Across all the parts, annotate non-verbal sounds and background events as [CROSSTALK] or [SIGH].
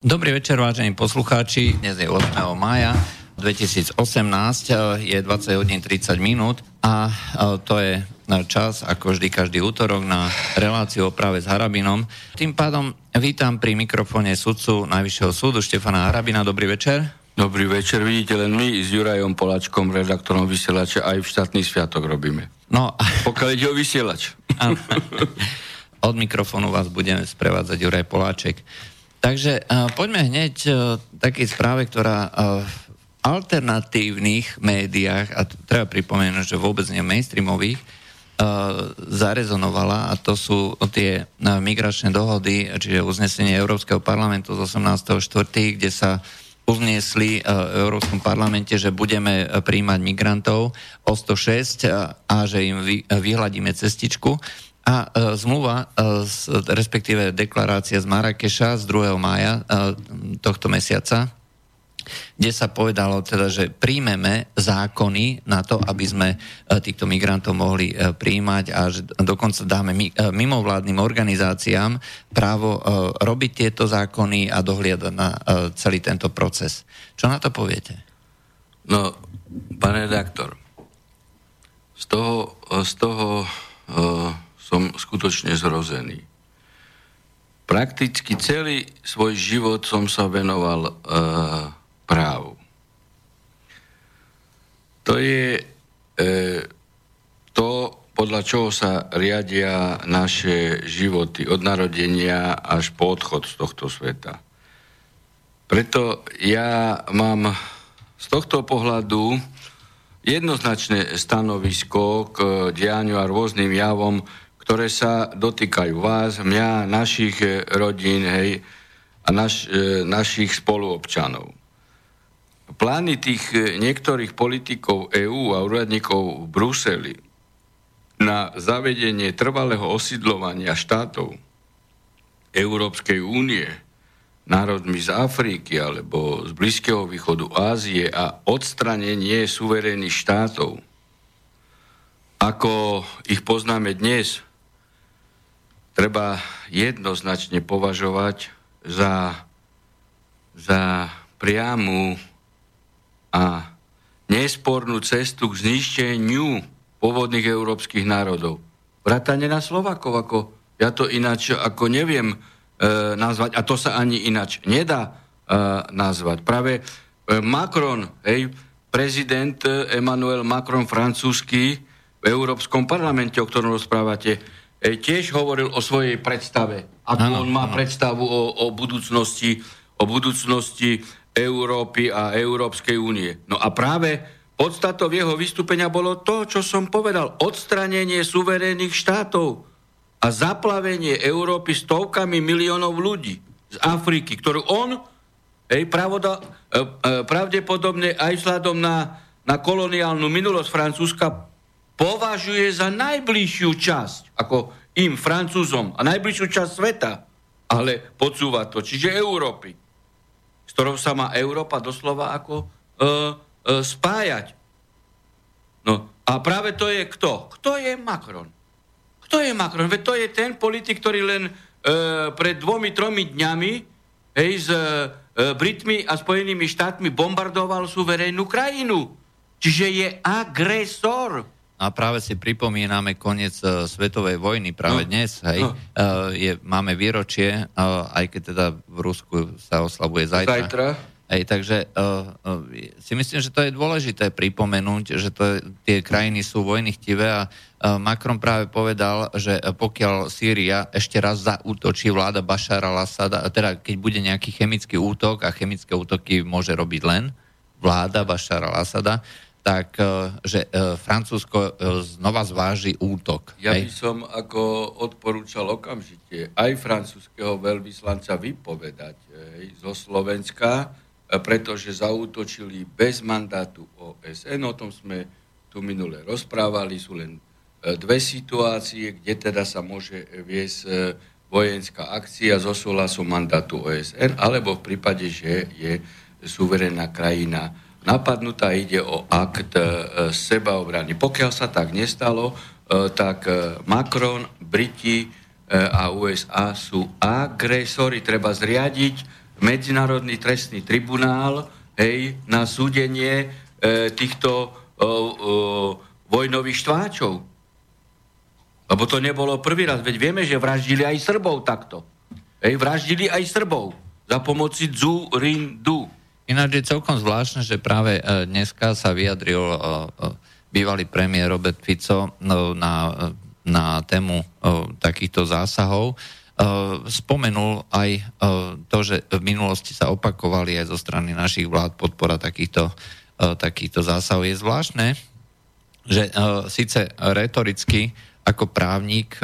Dobrý večer, vážení poslucháči. Dnes je 8. mája 2018, je 20 hodín 30 minút a to je čas, ako vždy každý útorok, na reláciu o práve s Harabinom. Tým pádom vítam pri mikrofóne sudcu Najvyššieho súdu Štefana Harabina. Dobrý večer. Dobrý večer, vidíte, len my s Jurajom Polačkom, redaktorom vysielača, aj v štátny sviatok robíme. No, Pokiaľ ide o vysielač. Od mikrofónu vás budeme sprevádzať Juraj Poláček. Takže uh, poďme hneď uh, takej správe, ktorá uh, v alternatívnych médiách, a treba pripomenúť, že vôbec nie mainstreamových, uh, zarezonovala a to sú tie uh, migračné dohody, čiže uznesenie Európskeho parlamentu z 18.4., kde sa uzniesli v Európskom parlamente, že budeme príjmať migrantov o 106 a že im vyhľadíme cestičku. A e, zmluva, e, respektíve deklarácia z Marrakeša z 2. mája e, tohto mesiaca, kde sa povedalo teda, že príjmeme zákony na to, aby sme týchto migrantov mohli príjmať a že dokonca dáme mimovládnym organizáciám právo robiť tieto zákony a dohliadať na celý tento proces. Čo na to poviete? No, pán redaktor, z toho, z toho uh som skutočne zrozený. Prakticky celý svoj život som sa venoval e, právu. To je e, to, podľa čoho sa riadia naše životy od narodenia až po odchod z tohto sveta. Preto ja mám z tohto pohľadu jednoznačné stanovisko k dianiu a rôznym javom, ktoré sa dotýkajú vás, mňa, našich e, rodín hej, a naš, e, našich spoluobčanov. Plány tých e, niektorých politikov EÚ a úradníkov v Bruseli na zavedenie trvalého osídlovania štátov Európskej únie, národmi z Afriky alebo z Blízkeho východu Ázie a odstranenie suverénnych štátov, ako ich poznáme dnes, treba jednoznačne považovať za, za priamu a nespornú cestu k zničeniu pôvodných európskych národov. Vrátane na Slovakov, ako ja to ináč ako neviem e, nazvať, a to sa ani ináč nedá e, nazvať. Práve e, Macron, hej, prezident Emmanuel Macron francúzsky v Európskom parlamente, o ktorom rozprávate, tiež hovoril o svojej predstave. Ako ano, on má ano. predstavu o, o budúcnosti, o budúcnosti Európy a Európskej únie. No a práve podstatou jeho vystúpenia bolo to, čo som povedal. Odstranenie suverénnych štátov a zaplavenie Európy stovkami miliónov ľudí z Afriky, ktorú on hej, pravoda, e, e, pravdepodobne aj vzhľadom na, na koloniálnu minulosť Francúzska považuje za najbližšiu časť, ako im, Francúzom, a najbližšiu časť sveta, ale podsúva to, čiže Európy, s ktorou sa má Európa doslova ako e, e, spájať. No a práve to je kto? Kto je Macron? Kto je Macron? Veď to je ten politik, ktorý len e, pred dvomi, tromi dňami hej, s e, Britmi a Spojenými štátmi bombardoval suverénnu krajinu. Čiže je agresor. A práve si pripomíname koniec uh, svetovej vojny práve no. dnes, hej. No. Uh, je, máme výročie, uh, aj keď teda v Rusku sa oslavuje zajtra. Zajtra. Hej, takže uh, uh, si myslím, že to je dôležité pripomenúť, že to, tie krajiny sú vojnychtivé a uh, Macron práve povedal, že pokiaľ Sýria ešte raz zaútočí vláda Bašara al-Assada, teda keď bude nejaký chemický útok a chemické útoky môže robiť len vláda Bašara al-Assada, tak e, že e, Francúzsko e, znova zváži útok. Ja by som ako odporúčal okamžite aj francúzského veľvyslanca vypovedať hej, zo Slovenska, pretože zaútočili bez mandátu OSN. O tom sme tu minule rozprávali. Sú len dve situácie, kde teda sa môže viesť vojenská akcia zo súhlasu mandátu OSN, alebo v prípade, že je suverénna krajina napadnutá, ide o akt e, sebaobrany. Pokiaľ sa tak nestalo, e, tak e, Macron, Briti a USA sú agresori. Treba zriadiť Medzinárodný trestný tribunál hej, na súdenie týchto vojnových štváčov. Lebo to nebolo prvý raz, veď vieme, že vraždili aj Srbov takto. Hej, vraždili aj Srbov za pomoci Dzurindu. Ináč je celkom zvláštne, že práve e, dneska sa vyjadril e, bývalý premiér Robert Fico na, na tému takýchto zásahov. Spomenul aj to, že v minulosti sa opakovali aj zo strany našich vlád podpora takýchto, takýchto zásahov. Je zvláštne, že síce retoricky ako právnik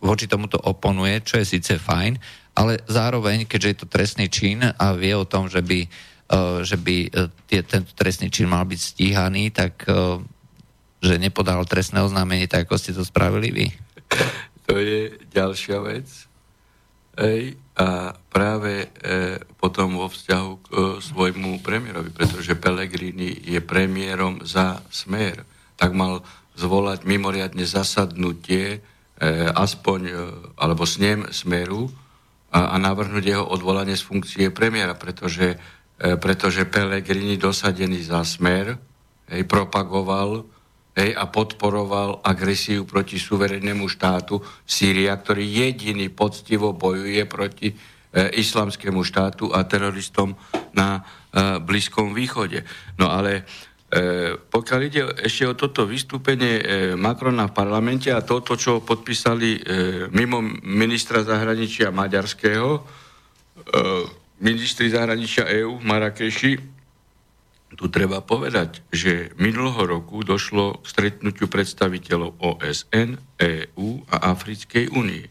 voči tomuto oponuje, čo je síce fajn, ale zároveň, keďže je to trestný čin a vie o tom, že by, uh, že by uh, tie, tento trestný čin mal byť stíhaný, tak uh, že nepodal trestné oznámenie, tak ako ste to spravili vy? To je ďalšia vec. Ej, a práve e, potom vo vzťahu k e, svojmu premiérovi, pretože Pellegrini je premiérom za smer, tak mal zvolať mimoriadne zasadnutie E, aspoň, e, alebo snem Smeru a, a navrhnúť jeho odvolanie z funkcie premiéra, pretože, e, pretože Pellegrini dosadený za Smer hej, propagoval hej, a podporoval agresiu proti suverénnemu štátu Sýria, ktorý jediný poctivo bojuje proti e, islamskému štátu a teroristom na e, Blízkom východe. No ale pokiaľ ide ešte o toto vystúpenie e, Macrona v parlamente a toto, čo podpísali e, mimo ministra zahraničia maďarského, e, ministri zahraničia EÚ v Marrakeši, tu treba povedať, že minulého roku došlo k stretnutiu predstaviteľov OSN, EÚ a Africkej únie.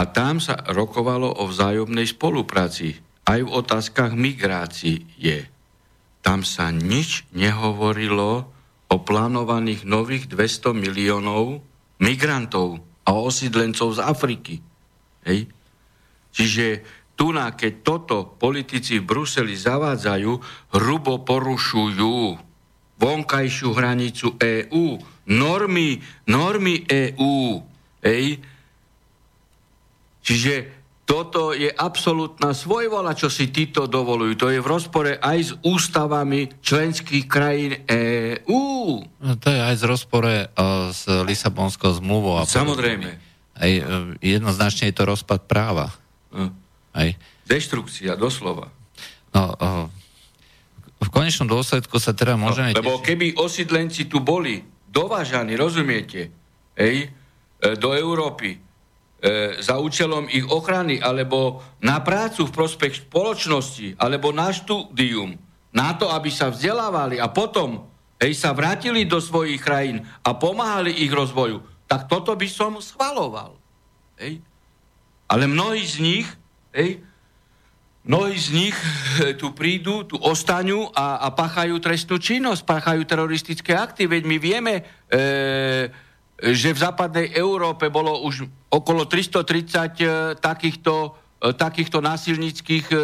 A tam sa rokovalo o vzájomnej spolupráci aj v otázkach migrácie tam sa nič nehovorilo o plánovaných nových 200 miliónov migrantov a osídlencov z Afriky. Hej. Čiže tu, keď toto politici v Bruseli zavádzajú, hrubo porušujú vonkajšiu hranicu EÚ, normy, normy EÚ. Hej. Čiže toto je absolútna svojvola, čo si títo dovolujú. To je v rozpore aj s ústavami členských krajín EÚ. No, to je aj z rozpore uh, s Lisabonskou zmluvou. A Samozrejme. Aj, uh, jednoznačne je to rozpad práva. Uh. Aj. Deštrukcia, doslova. No, uh, v konečnom dôsledku sa teda môžeme... No, lebo keby osídlenci tu boli dovážaní, rozumiete, hej, e, do Európy, E, za účelom ich ochrany alebo na prácu v prospech spoločnosti alebo na štúdium, na to, aby sa vzdelávali a potom hej, sa vrátili do svojich krajín a pomáhali ich rozvoju, tak toto by som schvaloval. Hej. Ale mnohí z nich, hej, mnohí z nich e, tu prídu, tu ostaňu a, a pachajú trestnú činnosť, pachajú teroristické akty, veď my vieme, e, že v západnej Európe bolo už okolo 330 e, takýchto, e, takýchto násilnických e,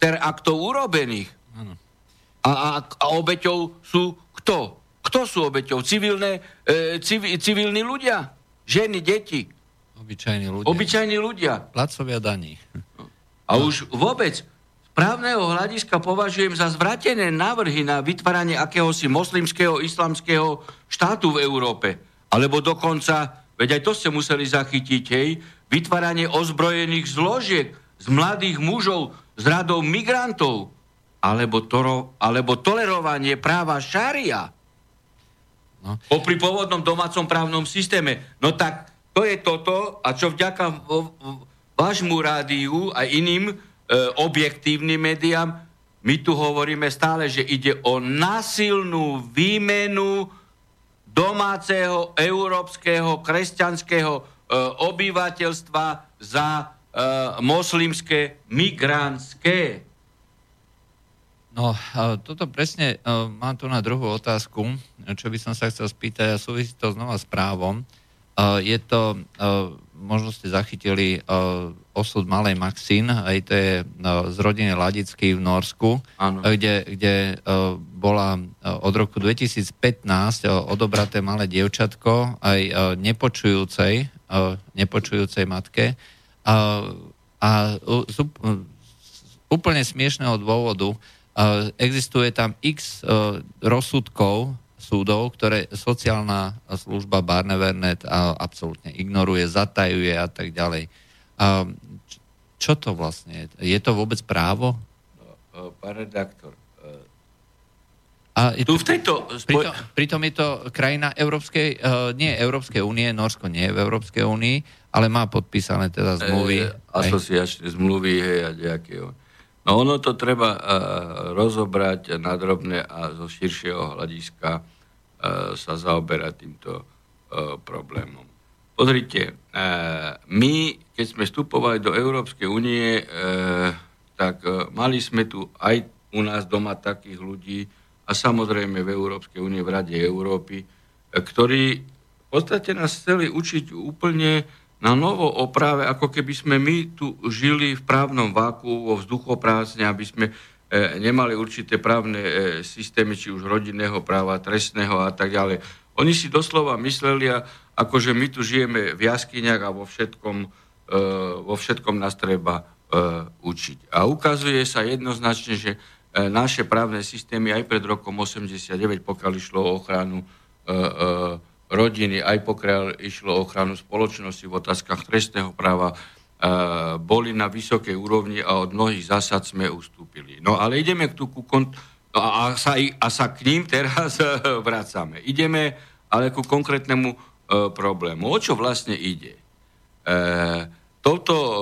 teraktov urobených. A, a, a obeťou sú kto? Kto sú obeťou? Civilné, civ, civilní ľudia? Ženy, deti? Obyčajní ľudia. Obyčajní ľudia. Placovia daní. A už vôbec právneho hľadiska považujem za zvratené návrhy na vytváranie akéhosi moslimského, islamského štátu v Európe. Alebo dokonca, veď aj to ste museli zachytiť, hej, vytváranie ozbrojených zložiek z mladých mužov z radou migrantov. Alebo, toro, alebo tolerovanie práva šaria. No. Popri pôvodnom domácom právnom systéme. No tak to je toto, a čo vďaka vášmu rádiu a iným objektívnym médiám. My tu hovoríme stále, že ide o násilnú výmenu domáceho, európskeho, kresťanského e, obyvateľstva za e, moslimské, migrantské. No, toto presne, mám tu na druhú otázku, čo by som sa chcel spýtať a súvisí to znova s právom. Je to možno ste zachytili uh, osud malej Maxín, aj to je uh, z rodiny Ladický v Norsku, ano. kde, kde uh, bola uh, od roku 2015 uh, odobraté malé dievčatko aj uh, nepočujúcej, uh, nepočujúcej matke. Uh, A z úplne smiešného dôvodu existuje tam x rozsudkov súdov, ktoré sociálna služba Barnevernet absolútne ignoruje, zatajuje a tak ďalej. Čo to vlastne je? Je to vôbec právo? Pán redaktor, a tu v tejto... Pritom, pritom je to krajina Európskej, uh, nie Európskej únie, Norsko nie je v Európskej únii, ale má podpísané teda zmluvy. E, asociačné zmluvy, hej, a nejaké... No ono to treba uh, rozobrať na drobné a zo širšieho hľadiska sa zaoberať týmto uh, problémom. Pozrite, uh, my, keď sme vstupovali do Európskej únie, tak mali sme tu aj u nás doma takých ľudí, a samozrejme v Európskej únie, v Rade Európy, e, ktorí v podstate nás chceli učiť úplne na novo o práve, ako keby sme my tu žili v právnom váku, vo vzduchoprázdne, aby sme e, nemali určité právne e, systémy, či už rodinného práva, trestného a tak ďalej. Oni si doslova mysleli, ako že my tu žijeme v jaskyniach a vo všetkom, e, vo všetkom nás treba e, učiť. A ukazuje sa jednoznačne, že E, naše právne systémy aj pred rokom 89, pokiaľ išlo o ochranu e, e, rodiny, aj pokiaľ išlo o ochranu spoločnosti v otázkach trestného práva, boli na vysokej úrovni a od mnohých zásad sme ustúpili. No ale ideme tu ku kont- no, a, sa, a sa k ním teraz vracame. Ideme ale ku konkrétnemu problému. O čo vlastne ide? touto eh,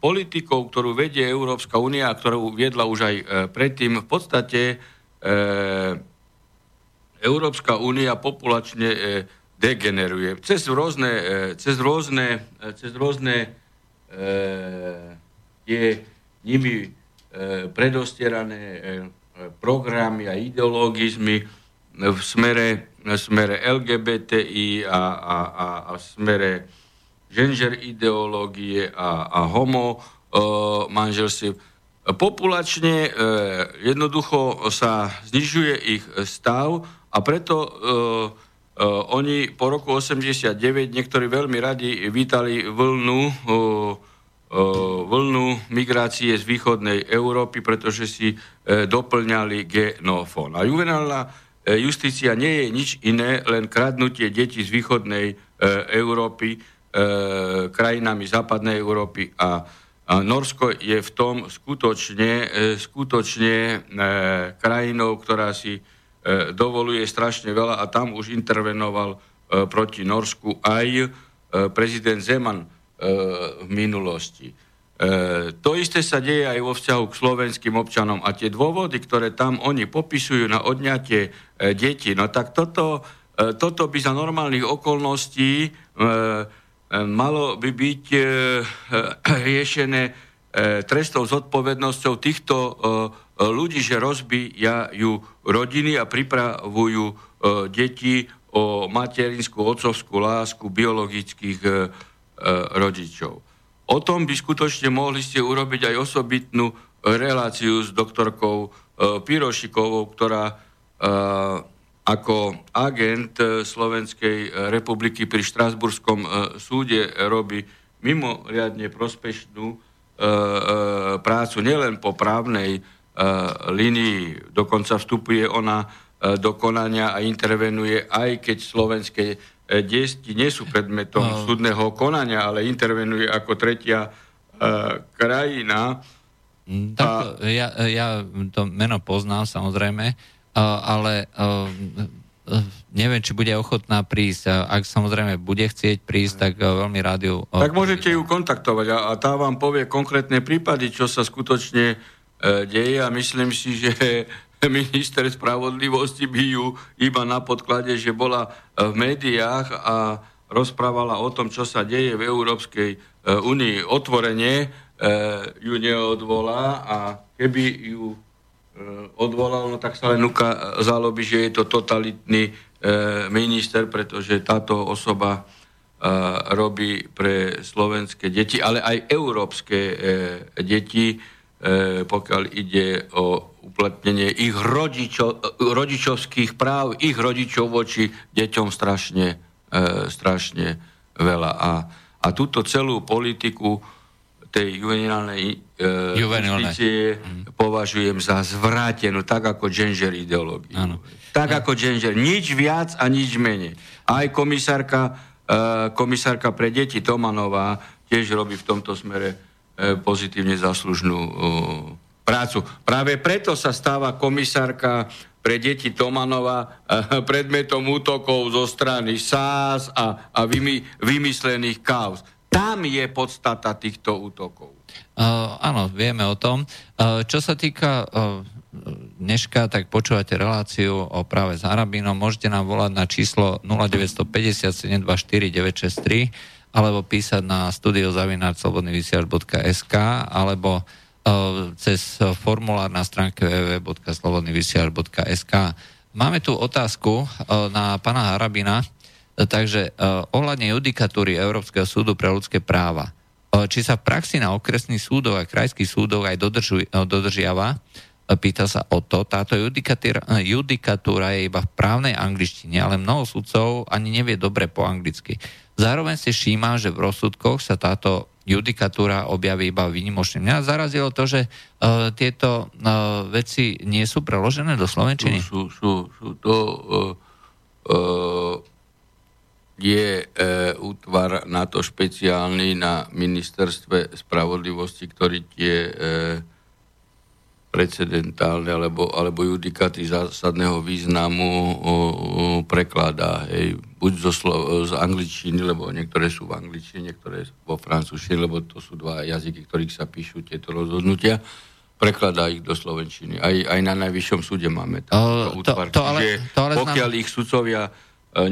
politikou, ktorú vedie Európska únia, ktorú viedla už aj eh, predtým, v podstate e, Európska únia populačne e, degeneruje. Cez rôzne, e, cez rôzne, cez rôzne e, tie nimi e, predostierané e, programy a ideologizmy v smere, v smere LGBTI a, a, a, a v smere gender ideológie a, a homo uh, manželstiev. Populačne uh, jednoducho sa znižuje ich stav a preto uh, uh, oni po roku 89 niektorí veľmi radi vítali vlnu uh, vlnu migrácie z východnej Európy, pretože si doplňali genofón. A juvenálna justícia nie je nič iné, len kradnutie detí z východnej Európy, E, krajinami západnej Európy a, a Norsko je v tom skutočne, e, skutočne e, krajinou, ktorá si dovoluje strašne veľa a tam už intervenoval e, proti Norsku aj e, prezident Zeman e, v minulosti. E, to isté sa deje aj vo vzťahu k slovenským občanom a tie dôvody, ktoré tam oni popisujú na odňatie e, detí, no tak toto, e, toto by za normálnych okolností e, E, malo by byť e, e, riešené trestnou zodpovednosťou týchto ľudí, že rozbijajú rodiny a pripravujú deti o materinskú, otcovskú lásku biologických rodičov. O tom by skutočne mohli ste urobiť aj osobitnú reláciu s doktorkou Pirošikovou, ktorá ako agent Slovenskej republiky pri Štrasburskom súde robí mimoriadne prospešnú prácu nielen po právnej linii, dokonca vstupuje ona do konania a intervenuje, aj keď slovenské desti nie sú predmetom no. súdneho konania, ale intervenuje ako tretia krajina. Mm, tak, a... ja, ja to meno poznám samozrejme ale neviem, či bude ochotná prísť. Ak samozrejme bude chcieť prísť, tak veľmi rád ju... Tak môžete ju kontaktovať a, a tá vám povie konkrétne prípady, čo sa skutočne deje a myslím si, že [LAUGHS] minister spravodlivosti by ju iba na podklade, že bola v médiách a rozprávala o tom, čo sa deje v Európskej e, únii. Otvorene, e, ju neodvolá a keby ju E, odvolal, no tak sa len ukázalo by, že je to totalitný e, minister, pretože táto osoba e, robí pre slovenské deti, ale aj európske e, deti, e, pokiaľ ide o uplatnenie ich rodičo, rodičovských práv, ich rodičov voči deťom strašne, e, strašne veľa. A, a túto celú politiku tej juvenilnej e, justície mm. považujem za zvrátenú, tak ako gender ideológiu. Tak ano. ako gender. Nič viac a nič menej. Aj komisárka, e, komisárka pre deti Tomanová tiež robí v tomto smere e, pozitívne zaslužnú e, prácu. Práve preto sa stáva komisárka pre deti Tomanova eh, predmetom útokov zo strany SAS a, a vymy, vymyslených kaos. Tam je podstata týchto útokov. Uh, áno, vieme o tom. Uh, čo sa týka uh, dneška, tak počúvate reláciu o práve s Arabinom. Môžete nám volať na číslo 0950 724 963 alebo písať na studiozavináčslobodnyvysiaľ.sk alebo Eh, cez formulár na stránke www.slobodnyvysiaľ.sk. Máme tu otázku eh, na pána Harabina, takže eh, ohľadne judikatúry Európskeho súdu pre ľudské práva. Či sa v praxi na okresných súdoch a krajských súdoch aj dodržuj, dodržiava, pýta sa o to. Táto judikatúra je iba v právnej angličtine, ale mnoho sudcov ani nevie dobre po anglicky. Zároveň si všíma, že v rozsudkoch sa táto judikatúra objaví iba výnimočne. Mňa zarazilo to, že uh, tieto uh, veci nie sú preložené do Slovenčiny. Sú, sú, sú. To uh, uh, je uh, útvar na to špeciálny na ministerstve spravodlivosti, ktorý tie uh, precedentálne alebo, alebo judikáty zásadného významu o, o, prekladá. Hej, buď zo, z angličtiny, lebo niektoré sú v angličtine, niektoré vo francúzštine, lebo to sú dva jazyky, ktorých sa píšu tieto rozhodnutia prekladá ich do Slovenčiny. Aj, aj na Najvyššom súde máme tento útvar. To, to ale, to ale pokiaľ znam... ich sudcovia e,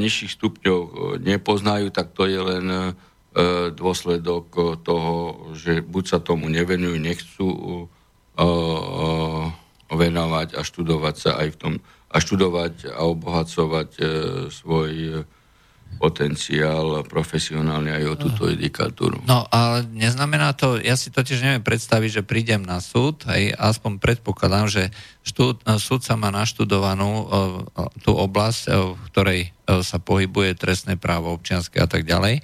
nižších stupňov e, nepoznajú, tak to je len e, dôsledok toho, že buď sa tomu nevenujú, nechcú venovať a študovať sa aj v tom, a študovať a obohacovať e, svoj e, potenciál profesionálne aj o túto judikatúru. No ale neznamená to, ja si totiž neviem predstaviť, že prídem na súd, aj aspoň predpokladám, že štúd, súdca má naštudovanú uh, tú oblasť, uh, v ktorej uh, sa pohybuje trestné právo občianske a tak ďalej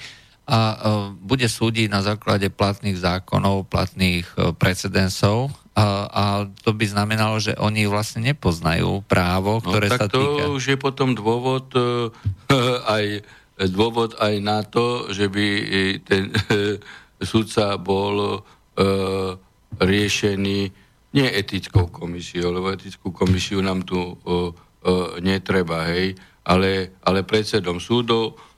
a bude súdiť na základe platných zákonov, platných precedensov a, to by znamenalo, že oni vlastne nepoznajú právo, no, ktoré no, tak sa to týka... už je potom dôvod uh, [LAUGHS] aj dôvod aj na to, že by e, ten [LAUGHS] sudca bol uh, riešený nie etickou komisiou, lebo etickú komisiu nám tu netreba, hej, ale, ale predsedom súdov, E,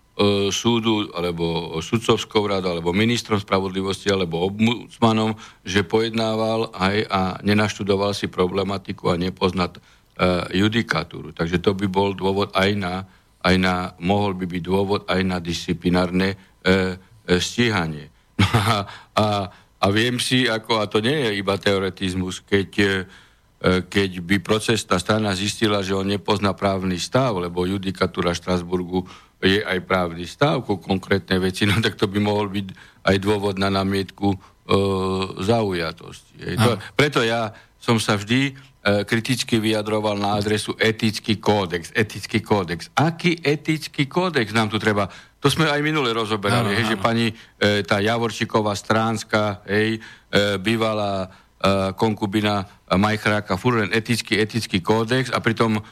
súdu alebo sudcovskou radu alebo ministrom spravodlivosti alebo obmudsmanom, že pojednával aj a nenaštudoval si problematiku a nepozná uh, judikatúru. Takže to by bol dôvod aj na, aj na mohol by byť dôvod aj na disciplinárne uh, stíhanie. [LAUGHS] a, a, a viem si, ako, a to nie je iba teoretizmus, keď keď by procesná strana zistila, že on nepozná právny stav, lebo judikatúra Štrasburgu je aj právny stav ku konkrétnej veci, no tak to by mohol byť aj dôvod na námietku e, zaujatosti. To, preto ja som sa vždy e, kriticky vyjadroval na adresu etický kódex. Etický kódex. Aký etický kódex nám tu treba? To sme aj minule rozoberali, ano, hej, ano. že pani e, tá Javorčiková stránska, hej, e, bývalá konkubina Majchráka furt len etický, etický kódex a pritom uh,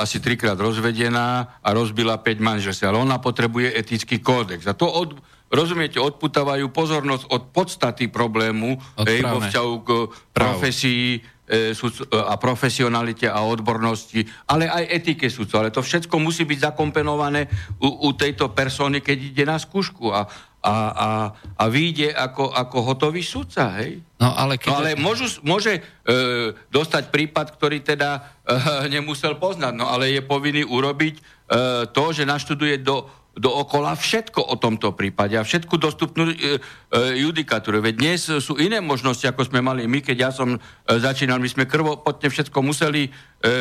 asi trikrát rozvedená a rozbila 5 manželstv. Ale ona potrebuje etický kódex. A to od, rozumiete, odputávajú pozornosť od podstaty problému ej, vo vzťahu k profesii e, a profesionalite a odbornosti, ale aj etike sudcov. Ale to všetko musí byť zakomponované u, u tejto persony, keď ide na skúšku. A, a, a, a vyjde ako, ako hotový sudca, hej? No ale, keď... no, ale môžu, môže e, dostať prípad, ktorý teda e, [LAUGHS] nemusel poznať, no ale je povinný urobiť e, to, že naštuduje do, dookola všetko o tomto prípade a všetku dostupnú e, e, judikatúru. Veď dnes sú iné možnosti, ako sme mali my, keď ja som e, začínal, my sme krvopotne všetko museli e,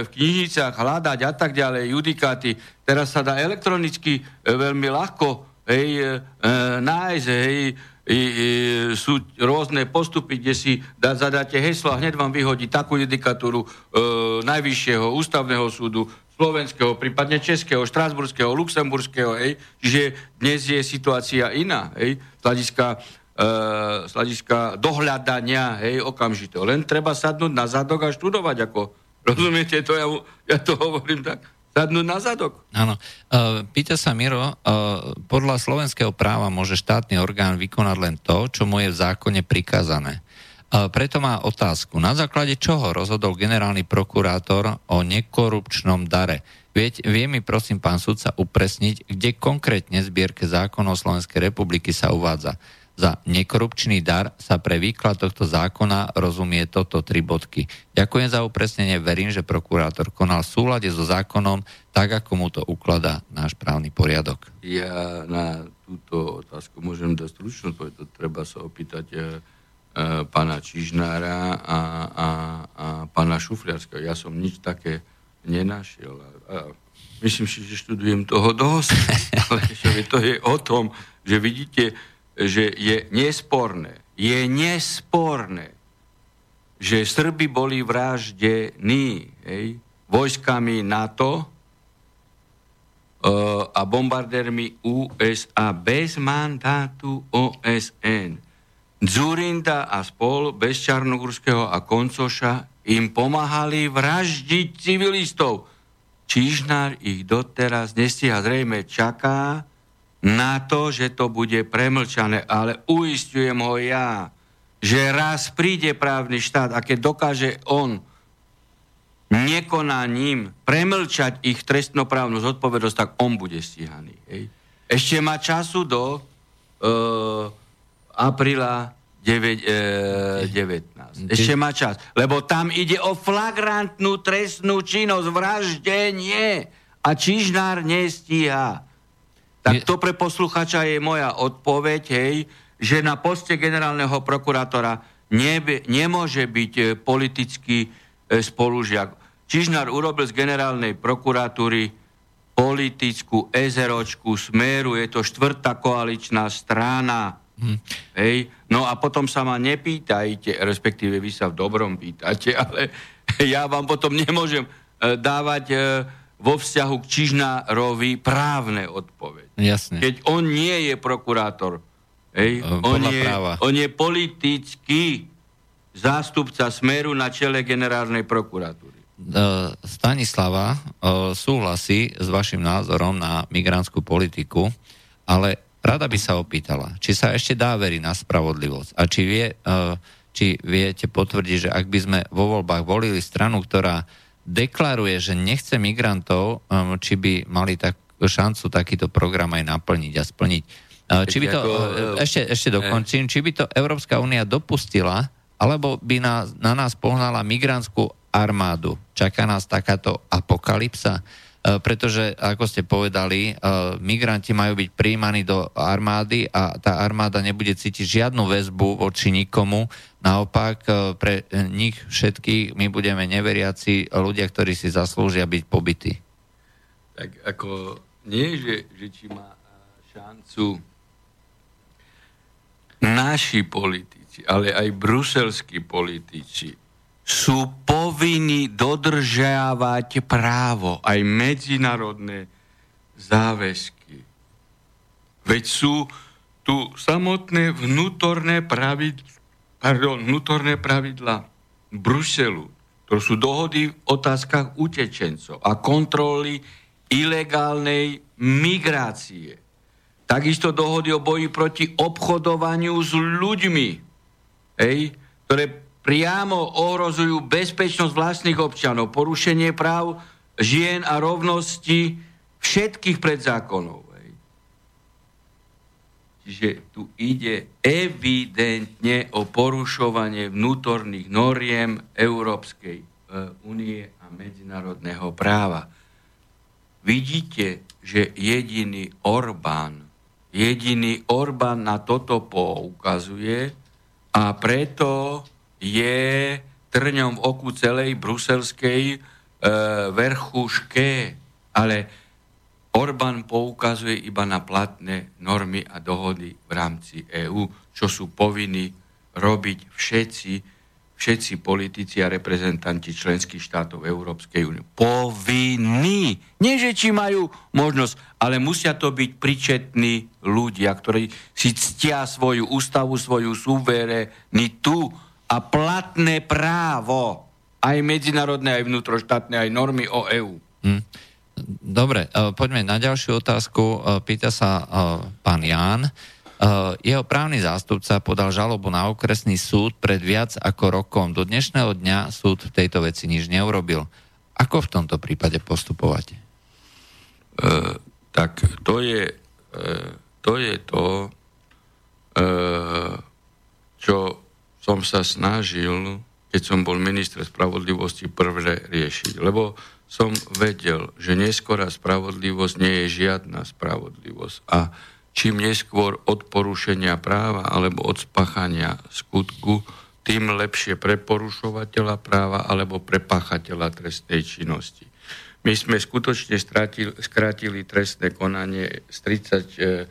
v knižnicách hľadať a tak ďalej, judikáty. Teraz sa dá elektronicky e, veľmi ľahko hej, e, e, nájsť, hej, i, i, sú rôzne postupy, kde si dá, zadáte heslo a hneď vám vyhodí takú judikatúru e, Najvyššieho ústavného súdu, slovenského, prípadne českého, štrásburského, luxemburského, hej, čiže dnes je situácia iná, hej, z hľadiska e, z hľadiska dohľadania, hej, okamžitého. Len treba sadnúť na zadok a študovať, ako, rozumiete to, ja, ja to hovorím tak, sadnúť na zadok. Áno. Uh, pýta sa Miro, uh, podľa slovenského práva môže štátny orgán vykonať len to, čo mu je v zákone prikázané. Uh, preto má otázku, na základe čoho rozhodol generálny prokurátor o nekorupčnom dare? Vieť, vie mi prosím pán sudca upresniť, kde konkrétne zbierke zákonov Slovenskej republiky sa uvádza. Za nekorupčný dar sa pre výklad tohto zákona rozumie toto tri bodky. Ďakujem za upresnenie, verím, že prokurátor konal v súlade so zákonom tak, ako mu to ukladá náš právny poriadok. Ja na túto otázku môžem dať stručnú, to treba sa opýtať e, e, pána Čižnára a, a, a pána Šufliarského. Ja som nič také nenašiel. A, a myslím si, že študujem toho dosť, [LAUGHS] ale to je o tom, že vidíte, že je nesporné, je nesporné, že Srby boli vraždení hej, vojskami NATO uh, a bombardérmi USA bez mandátu OSN. Zurinda a spol bez Čarnogurského a Koncoša im pomáhali vraždiť civilistov. Čižnár ich doteraz nestíha, zrejme čaká, na to, že to bude premlčané, ale uistujem ho ja, že raz príde právny štát a keď dokáže on nekonaním premlčať ich trestnoprávnu zodpovednosť, tak on bude stíhaný. Hej. Ešte má času do uh, apríla 9, e, 19. Ešte má čas. Lebo tam ide o flagrantnú trestnú činnosť, vraždenie. A Čižnár nestíha. Tak to pre posluchača je moja odpoveď, hej, že na poste generálneho prokurátora nebe, nemôže byť e, politický e, spolužiak. Čižnár urobil z generálnej prokuratúry politickú ezeročku smeru, je to štvrtá koaličná strana. Hm. Hej. No a potom sa ma nepýtajte, respektíve vy sa v dobrom pýtate, ale [LAUGHS] ja vám potom nemôžem e, dávať vo vzťahu k Čižnárovi právne odpovede. Jasne. Keď on nie je prokurátor, hej, on, je, on je politický zástupca Smeru na čele generálnej prokuratúry. Stanislava súhlasí s vašim názorom na migrantskú politiku, ale rada by sa opýtala, či sa ešte dá veriť na spravodlivosť a či, vie, či viete potvrdiť, že ak by sme vo voľbách volili stranu, ktorá deklaruje, že nechce migrantov, či by mali tak šancu takýto program aj naplniť a splniť. Uh, či by to, uh, ešte, ešte dokončím, či by to Európska únia dopustila, alebo by na, na nás pohnala migrantskú armádu. Čaká nás takáto apokalypsa? E, pretože, ako ste povedali, e, migranti majú byť príjmaní do armády a tá armáda nebude cítiť žiadnu väzbu voči nikomu. Naopak, e, pre nich všetkých my budeme neveriaci ľudia, ktorí si zaslúžia byť pobytí. Tak ako nie, že, že či má šancu naši politici, ale aj bruselskí politici sú povinní dodržiavať právo, aj medzinárodné záväzky. Veď sú tu samotné vnútorné pravidla, pardon, vnútorné pravidla Bruselu. To sú dohody v otázkach utečencov a kontroly ilegálnej migrácie. Takisto dohody o boji proti obchodovaniu s ľuďmi, ej, ktoré priamo ohrozujú bezpečnosť vlastných občanov, porušenie práv žien a rovnosti všetkých pred zákonov. Čiže tu ide evidentne o porušovanie vnútorných noriem Európskej e, únie a medzinárodného práva. Vidíte, že jediný Orbán, jediný Orbán na toto poukazuje a preto je trňom v oku celej bruselskej e, verchuške, ale Orbán poukazuje iba na platné normy a dohody v rámci EÚ, čo sú povinní robiť všetci všetci politici a reprezentanti členských štátov Európskej únie. Povinní. Nie, že či majú možnosť, ale musia to byť pričetní ľudia, ktorí si ctia svoju ústavu, svoju suverenitu a platné právo, aj medzinárodné, aj vnútroštátne, aj normy o EÚ. Hmm. Dobre, e, poďme na ďalšiu otázku. E, pýta sa e, pán Ján. Jeho právny zástupca podal žalobu na okresný súd pred viac ako rokom. Do dnešného dňa súd v tejto veci nič neurobil. Ako v tomto prípade postupovať? E, tak to je, e, to je to, e, čo som sa snažil, keď som bol minister spravodlivosti, prvé riešiť. Lebo som vedel, že neskorá spravodlivosť nie je žiadna spravodlivosť. A čím neskôr od porušenia práva alebo od spáchania skutku, tým lepšie pre porušovateľa práva alebo pre páchateľa trestnej činnosti. My sme skutočne stratili, skrátili trestné konanie z 36 e,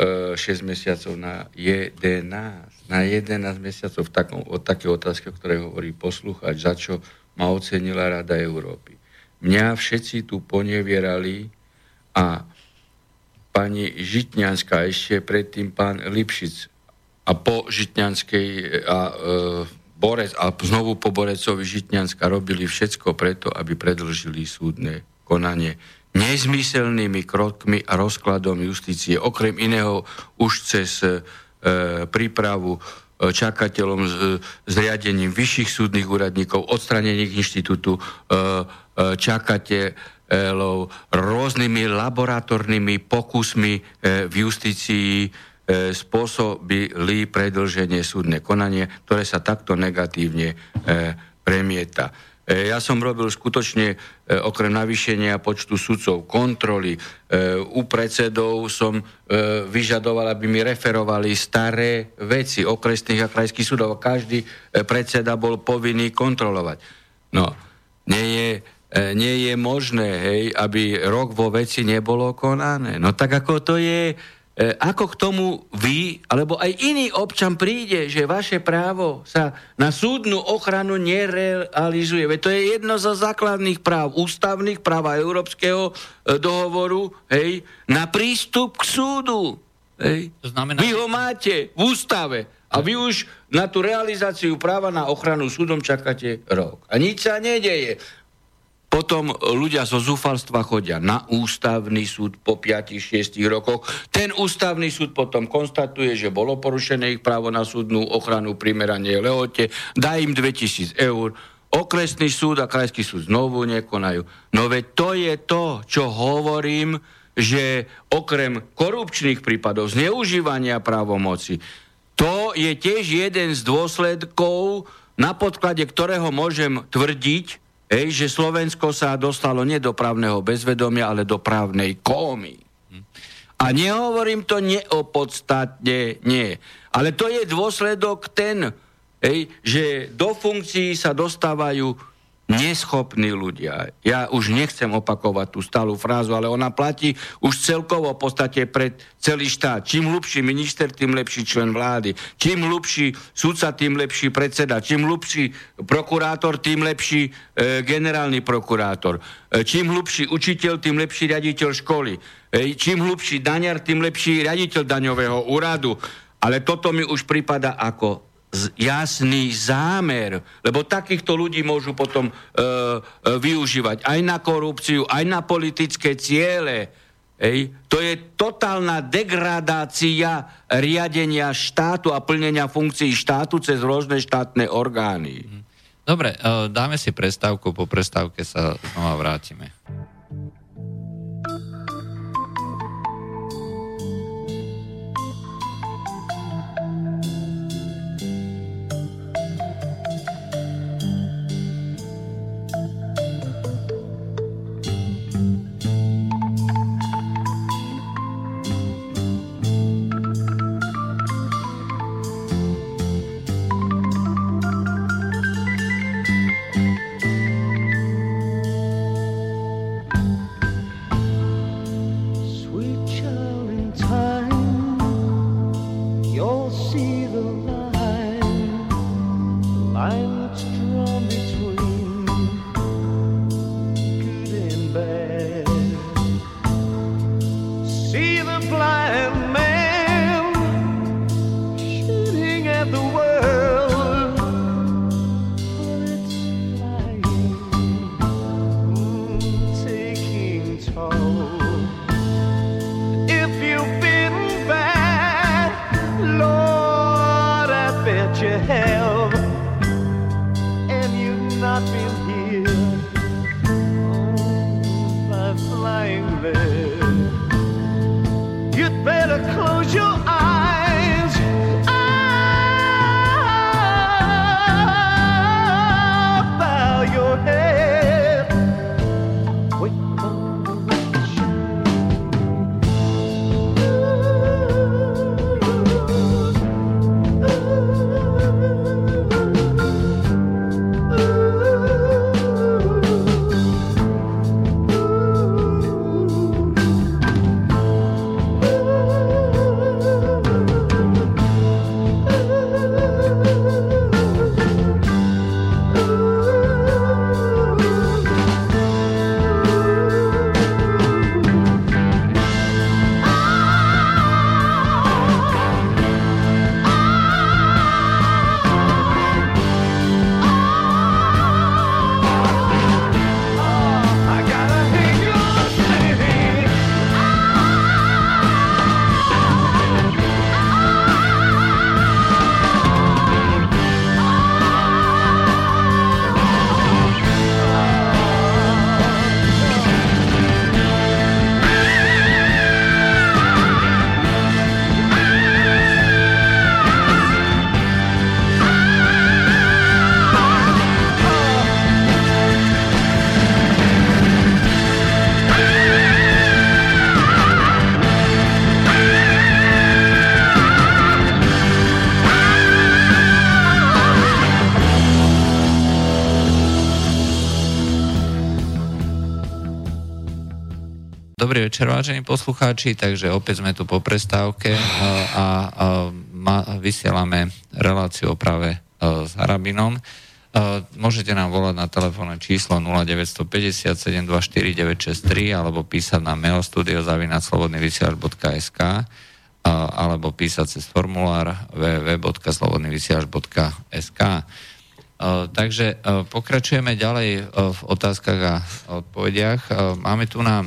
e, mesiacov na 11. Na 11 mesiacov v takom, o také otázke, o ktorej hovorí poslucháč, za čo ma ocenila Rada Európy. Mňa všetci tu ponevierali a pani Žitňanská, ešte predtým pán Lipšic a po Žitňanskej a e, Borec a znovu po Borecovi Žitňanská robili všetko preto, aby predlžili súdne konanie nezmyselnými krokmi a rozkladom justície. Okrem iného už cez e, prípravu e, čakateľom s e, zriadením vyšších súdnych úradníkov, odstranením inštitútu e, e, čakate rôznymi laboratórnymi pokusmi e, v justícii e, spôsobili predlženie súdne konanie, ktoré sa takto negatívne e, premieta. Ja som robil skutočne okrem navýšenia počtu sudcov kontroly. U predsedov som vyžadoval, aby mi referovali staré veci okresných a krajských súdov. Každý predseda bol povinný kontrolovať. No, nie je nie je možné, hej, aby rok vo veci nebolo konané. No tak ako to je, e, ako k tomu vy, alebo aj iný občan príde, že vaše právo sa na súdnu ochranu nerealizuje. Veď to je jedno zo základných práv, ústavných práv a Európskeho e, dohovoru, hej, na prístup k súdu. Hej. To znamená... Vy ho máte v ústave a vy už na tú realizáciu práva na ochranu súdom čakáte rok. A nič sa nedeje. Potom ľudia zo zúfalstva chodia na ústavný súd po 5-6 rokoch. Ten ústavný súd potom konstatuje, že bolo porušené ich právo na súdnu ochranu primeranie lehote, dá im 2000 eur, okresný súd a krajský súd znovu nekonajú. No veď to je to, čo hovorím, že okrem korupčných prípadov, zneužívania právomoci, to je tiež jeden z dôsledkov, na podklade ktorého môžem tvrdiť, Ej, že Slovensko sa dostalo nie do právneho bezvedomia, ale do právnej kómy. A nehovorím to neopodstatne, nie. Ale to je dôsledok ten, ej, že do funkcií sa dostávajú neschopní ľudia. Ja už nechcem opakovať tú stálu frázu, ale ona platí už celkovo v podstate pred celý štát. Čím hlubší minister, tým lepší člen vlády. Čím hlubší sudca, tým lepší predseda. Čím hlubší prokurátor, tým lepší e, generálny prokurátor. E, čím hlubší učiteľ, tým lepší riaditeľ školy. E, čím hlubší daňar, tým lepší riaditeľ daňového úradu. Ale toto mi už prípada ako jasný zámer, lebo takýchto ľudí môžu potom e, e, využívať aj na korupciu, aj na politické ciele. Ej, to je totálna degradácia riadenia štátu a plnenia funkcií štátu cez rôzne štátne orgány. Dobre, e, dáme si prestávku, po prestávke sa znova vrátime. Večer, vážení poslucháči, takže opäť sme tu po prestávke a, a, a ma, vysielame reláciu o práve a, s Harabinom. Môžete nám volať na telefónne číslo 0950 724 alebo písať na mailstudio.slobodnyvysielač.sk alebo písať cez formulár www.slobodnyvysielač.sk Takže pokračujeme ďalej v otázkach a odpovediach. Máme tu na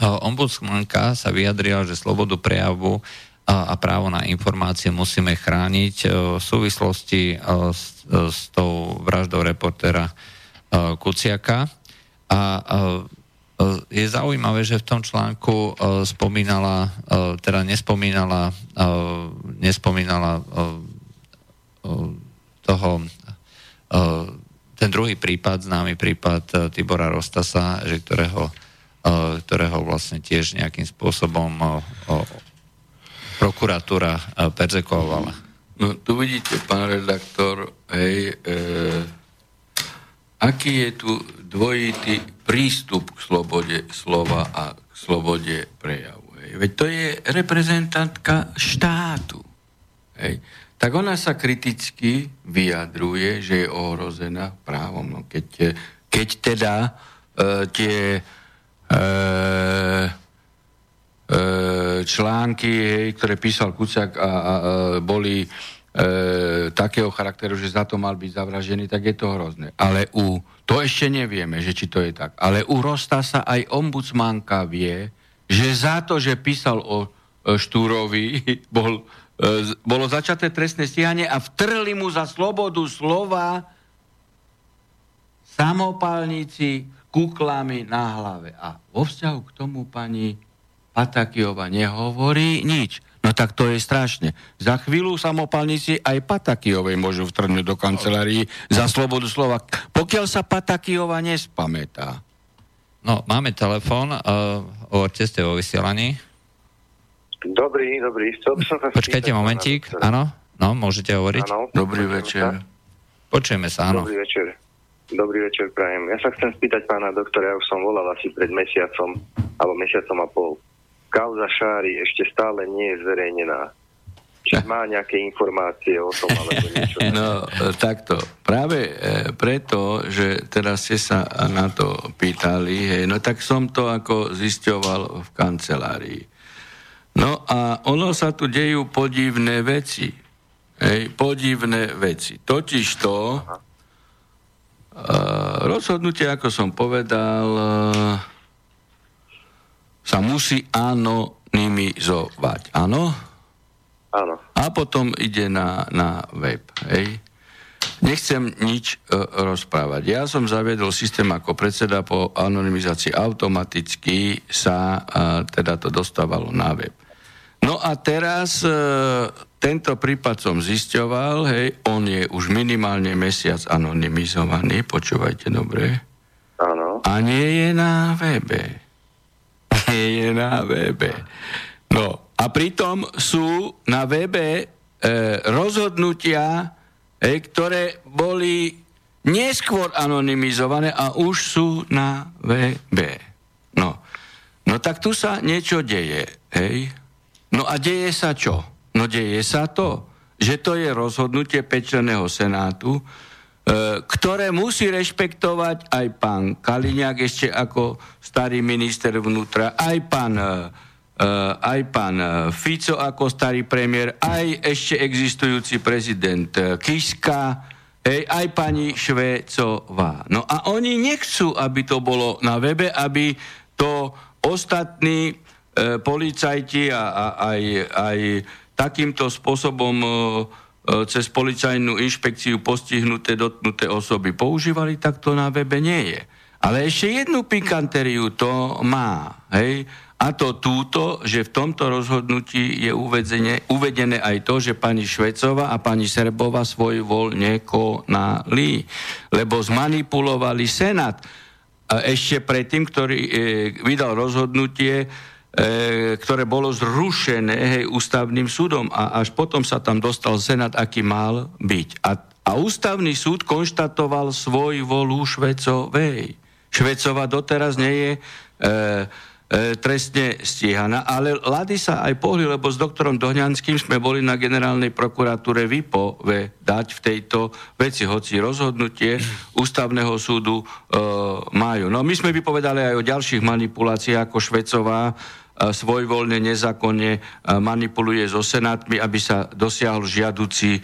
Ombudsmanka sa vyjadrila, že slobodu prejavu a, právo na informácie musíme chrániť e, v súvislosti e, s, s tou vraždou reportéra e, Kuciaka. A je zaujímavé, že v tom článku spomínala, teda nespomínala, nespomínala toho ten druhý prípad, známy prípad Tibora Rostasa, že ktorého ktorého vlastne tiež nejakým spôsobom prokuratúra perzekovala. No tu vidíte, pán redaktor, hej, e, aký je tu dvojitý prístup k slobode slova a k slobode prejavu. Hej. Veď to je reprezentantka štátu. Hej. Tak ona sa kriticky vyjadruje, že je ohrozená právom. No keď, keď teda e, tie E, e, články, hej, ktoré písal Kuciak a, a, a boli e, takého charakteru, že za to mal byť zavražený, tak je to hrozné. Ale u, to ešte nevieme, že či to je tak, ale u Rosta sa aj ombudsmanka vie, že za to, že písal o Štúrovi, [LAUGHS] bol, e, bolo začaté trestné stíhanie a vtrli mu za slobodu slova samopálnici, kuklami na hlave. A vo vzťahu k tomu pani Patakiova nehovorí nič. No tak to je strašne. Za chvíľu samopalníci aj Patakijovej môžu vtrhnúť do kancelárii za slobodu slova, pokiaľ sa Patakijova nespamätá. No, máme telefón, uh, hovorte, ste vo vysielaní. Dobrý, dobrý. Chcel som sa Počkajte momentík, áno, no, môžete hovoriť. Áno, Dobrý večer. Počujeme sa, áno. Dobrý večer. Dobrý večer, prajem. Ja sa chcem spýtať pána doktora, ja už som volal asi pred mesiacom, alebo mesiacom a pol. Kauza Šári ešte stále nie je zverejnená. či má nejaké informácie o tom, alebo [LAUGHS] niečo. No, takto. Práve e, preto, že teraz ste sa na to pýtali, hej, no tak som to ako zisťoval v kancelárii. No a ono sa tu dejú podivné veci. Hej, podivné veci. Totiž to, uh, rozhodnutie, ako som povedal, uh, sa musí anonymizovať. Áno? Áno. A potom ide na, na web. Hej. Nechcem nič uh, rozprávať. Ja som zaviedol systém ako predseda po anonymizácii. Automaticky sa uh, teda to dostávalo na web. No a teraz tento prípad som zisťoval, hej, on je už minimálne mesiac anonymizovaný, počúvajte dobre. Áno. A nie je na webe. [LAUGHS] Nie je na webe. No, a pritom sú na webe e, rozhodnutia, e, ktoré boli neskôr anonymizované a už sú na webe. No. no tak tu sa niečo deje, hej? No a deje sa čo? No deje sa to, že to je rozhodnutie pečeného senátu, e, ktoré musí rešpektovať aj pán Kaliňák ešte ako starý minister vnútra, aj pán e, Eh, aj pán Fico ako starý premiér, aj ešte existujúci prezident Kiska, hej, aj pani Švécová. No a oni nechcú, aby to bolo na webe, aby to ostatní e, policajti a, a aj, aj takýmto spôsobom e, cez policajnú inšpekciu postihnuté, dotknuté osoby používali, tak to na webe nie je. Ale ešte jednu pikanteriu to má. Hej? A to túto, že v tomto rozhodnutí je uvedene, uvedené aj to, že pani Švecova a pani Serbova svoj voľ nekonali, lebo zmanipulovali Senát. Ešte predtým, ktorý e, vydal rozhodnutie, e, ktoré bolo zrušené hej, ústavným súdom a až potom sa tam dostal Senát, aký mal byť. A, a ústavný súd konštatoval svoj volu Švecovej. Švecova doteraz nie je... E, e, trestne stíhaná, ale Lady sa aj pohli, lebo s doktorom Dohňanským sme boli na generálnej prokuratúre vypovedať v tejto veci, hoci rozhodnutie ústavného súdu e, majú. No my sme vypovedali aj o ďalších manipuláciách, ako Švecová, e, svojvoľne, nezákonne e, manipuluje so senátmi, aby sa dosiahol žiaduci e,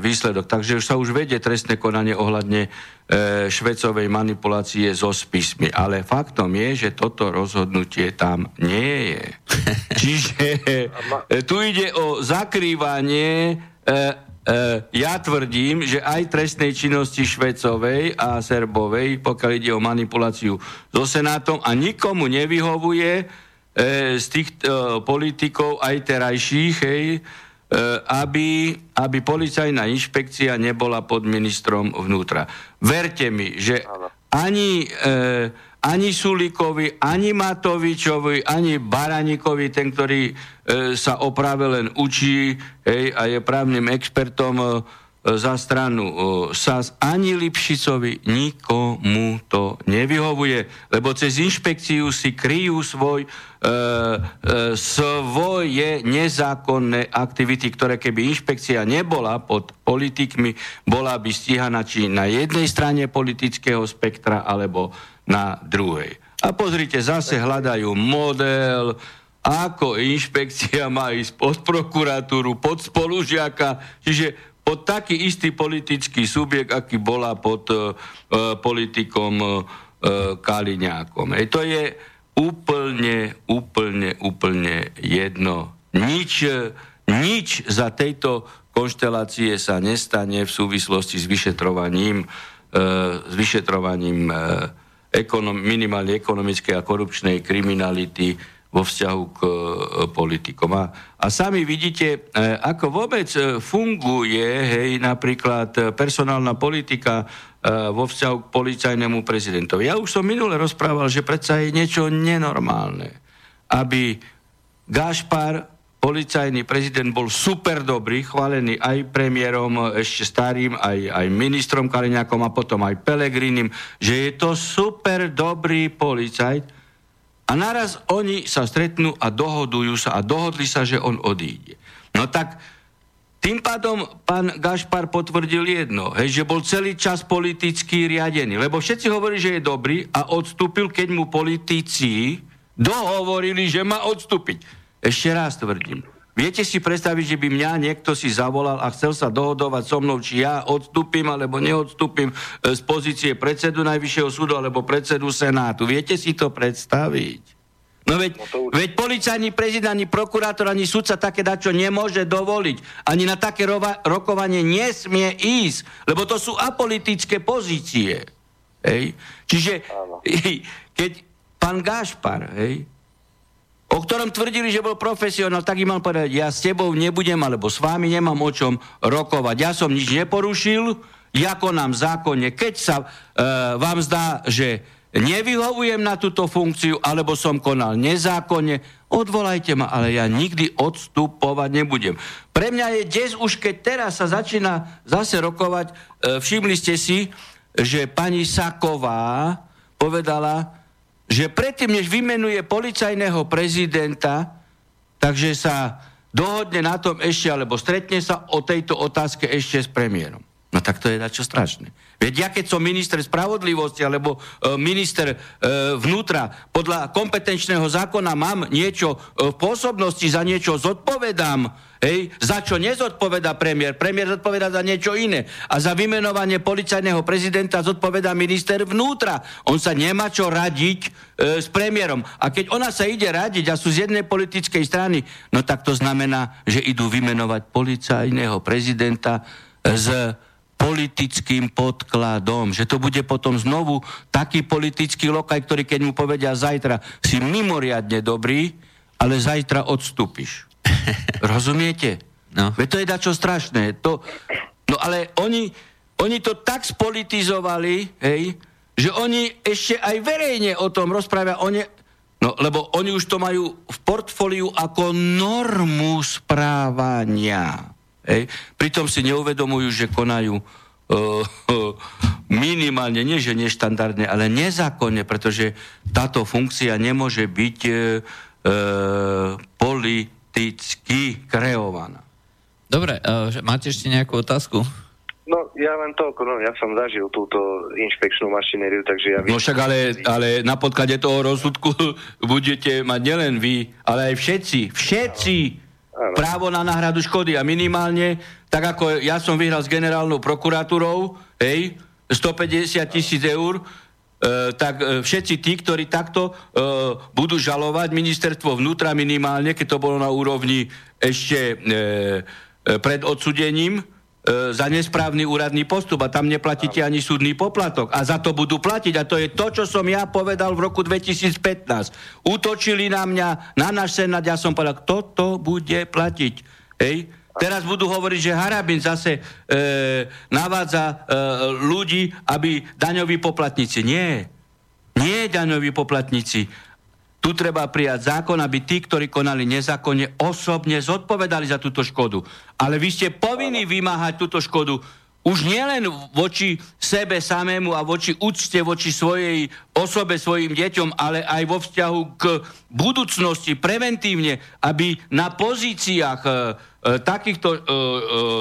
výsledok. Takže už sa už vedie trestné konanie ohľadne E, švecovej manipulácie so spismi. Ale faktom je, že toto rozhodnutie tam nie je. [LAUGHS] Čiže e, tu ide o zakrývanie e, ja tvrdím, že aj trestnej činnosti Švecovej a Serbovej, pokiaľ ide o manipuláciu so Senátom a nikomu nevyhovuje z tých politikov aj terajších, hej, E, aby, aby policajná inšpekcia nebola pod ministrom vnútra. Verte mi, že ani, e, ani Sulikovi, ani Matovičovi, ani Baranikovi, ten, ktorý e, sa oprave len učí hej, a je právnym expertom e, za stranu e, SAS, ani Lipšicovi, nikomu to nevyhovuje, lebo cez inšpekciu si kryjú svoj E, e, svoje nezákonné aktivity, ktoré keby inšpekcia nebola pod politikmi, bola by stíhaná či na jednej strane politického spektra, alebo na druhej. A pozrite, zase hľadajú model, ako inšpekcia má ísť pod prokuratúru, pod spolužiaka, čiže pod taký istý politický subjekt, aký bola pod uh, politikom uh, Kaliňákom. Ej, to je úplne, úplne, úplne jedno. Nič, nič za tejto konštelácie sa nestane v súvislosti s vyšetrovaním, e, s vyšetrovaním e, ekonom, minimálne ekonomickej a korupčnej kriminality vo vzťahu k e, politikom. A, a sami vidíte, e, ako vôbec e, funguje hej, napríklad personálna politika vo vzťahu k policajnému prezidentovi. Ja už som minule rozprával, že predsa je niečo nenormálne, aby Gašpar, policajný prezident, bol super dobrý, chválený aj premiérom ešte starým, aj, aj ministrom Kaliňakom a potom aj Pelegrinim, že je to super dobrý policajt a naraz oni sa stretnú a dohodujú sa a dohodli sa, že on odíde. No tak tým pádom pán Gašpar potvrdil jedno, hej, že bol celý čas politicky riadený. Lebo všetci hovorili, že je dobrý a odstúpil, keď mu politici dohovorili, že má odstúpiť. Ešte raz tvrdím. Viete si predstaviť, že by mňa niekto si zavolal a chcel sa dohodovať so mnou, či ja odstúpim alebo neodstúpim e, z pozície predsedu Najvyššieho súdu alebo predsedu Senátu. Viete si to predstaviť? No veď, no veď policajný prezident, ani prokurátor, ani sudca také dačo nemôže dovoliť. Ani na také rova, rokovanie nesmie ísť, lebo to sú apolitické pozície. Hej? Čiže [LAUGHS] keď pán Gašpar, hej, o ktorom tvrdili, že bol profesionál, tak im mal povedať, ja s tebou nebudem, alebo s vámi nemám o čom rokovať. Ja som nič neporušil, ja konám zákonne. Keď sa e, vám zdá, že nevyhovujem na túto funkciu, alebo som konal nezákonne, odvolajte ma, ale ja nikdy odstupovať nebudem. Pre mňa je des už, keď teraz sa začína zase rokovať, e, všimli ste si, že pani Saková povedala, že predtým, než vymenuje policajného prezidenta, takže sa dohodne na tom ešte, alebo stretne sa o tejto otázke ešte s premiérom. No tak to je čo strašné. Veď ja keď som minister spravodlivosti alebo e, minister e, vnútra, podľa kompetenčného zákona mám niečo e, v pôsobnosti, za niečo zodpovedám, hej, za čo nezodpoveda premiér. Premiér zodpoveda za niečo iné. A za vymenovanie policajného prezidenta zodpoveda minister vnútra. On sa nemá čo radiť e, s premiérom. A keď ona sa ide radiť a sú z jednej politickej strany, no tak to znamená, že idú vymenovať policajného prezidenta z politickým podkladom, že to bude potom znovu taký politický lokaj, ktorý keď mu povedia zajtra si mimoriadne dobrý, ale zajtra odstúpiš. [LAUGHS] Rozumiete? No. Veď to je dačo strašné. To, no ale oni, oni to tak spolitizovali, hej, že oni ešte aj verejne o tom rozprávia. Oni, no, lebo oni už to majú v portfóliu ako normu správania. Hej. Pritom si neuvedomujú, že konajú uh, minimálne, nie že neštandardne, ale nezákonne, pretože táto funkcia nemôže byť uh, politicky kreovaná. Dobre, uh, máte ešte nejakú otázku? No, ja len toľko, no, ja som zažil túto inšpekčnú mašinériu, takže ja... No však ale, ale na podklade toho rozsudku [LAUGHS] budete mať nielen vy, ale aj všetci, všetci Ano. právo na náhradu škody a minimálne, tak ako ja som vyhral s generálnou prokuratúrou, hej, 150 tisíc eur, e, tak e, všetci tí, ktorí takto e, budú žalovať ministerstvo vnútra minimálne, keď to bolo na úrovni ešte e, e, pred odsudením, za nesprávny úradný postup a tam neplatíte ani súdny poplatok. A za to budú platiť. A to je to, čo som ja povedal v roku 2015. Útočili na mňa, na náš senát, ja som povedal, kto to bude platiť. Hej? Teraz budú hovoriť, že Harabin zase e, navádza e, ľudí, aby daňoví poplatníci. Nie. Nie daňoví poplatníci tu treba prijať zákon, aby tí, ktorí konali nezákonne, osobne zodpovedali za túto škodu. Ale vy ste povinní vymáhať túto škodu už nielen voči sebe samému a voči úcte voči svojej osobe, svojim deťom, ale aj vo vzťahu k budúcnosti, preventívne, aby na pozíciách e, takýchto e, e,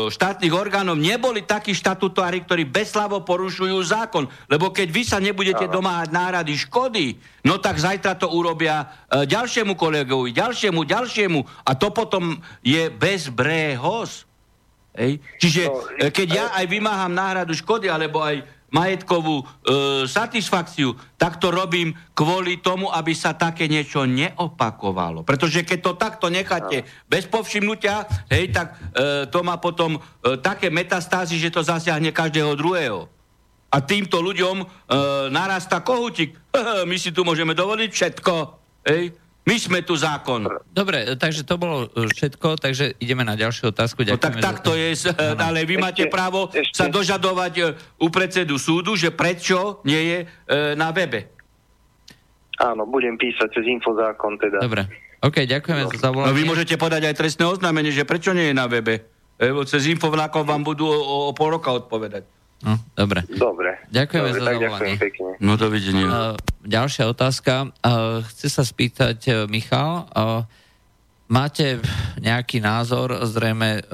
štátnych orgánov neboli takí štatutári, ktorí bezslavo porušujú zákon. Lebo keď vy sa nebudete domáhať nárady škody, no tak zajtra to urobia e, ďalšiemu kolegovi, ďalšiemu, ďalšiemu. A to potom je bezbrehos. Ej? Čiže no, e, keď ja aj vymáham náhradu škody, alebo aj majetkovú e, satisfakciu, tak to robím kvôli tomu, aby sa také niečo neopakovalo. Pretože keď to takto necháte bez povšimnutia, hej, tak e, to má potom e, také metastázy, že to zasiahne každého druhého. A týmto ľuďom e, narastá kohutík. [LAUGHS] My si tu môžeme dovoliť všetko. Hej. My sme tu zákon. Dobre, takže to bolo všetko, takže ideme na ďalšiu otázku. no tak tak to je, ale vy máte právo ešte. sa dožadovať e, u predsedu súdu, že prečo nie je e, na webe. Áno, budem písať cez infozákon teda. Dobre, OK, ďakujeme no. za zavolanie. No vy môžete podať aj trestné oznámenie, že prečo nie je na webe. Lebo cez infozákon vám budú o, o pol roka odpovedať. No, dobre. Dobre. Ďakujeme dobre, za zavolanie. pekne. No dovidenia. Uh, ďalšia otázka. Uh, chce sa spýtať uh, Michal, uh, máte nejaký názor zrejme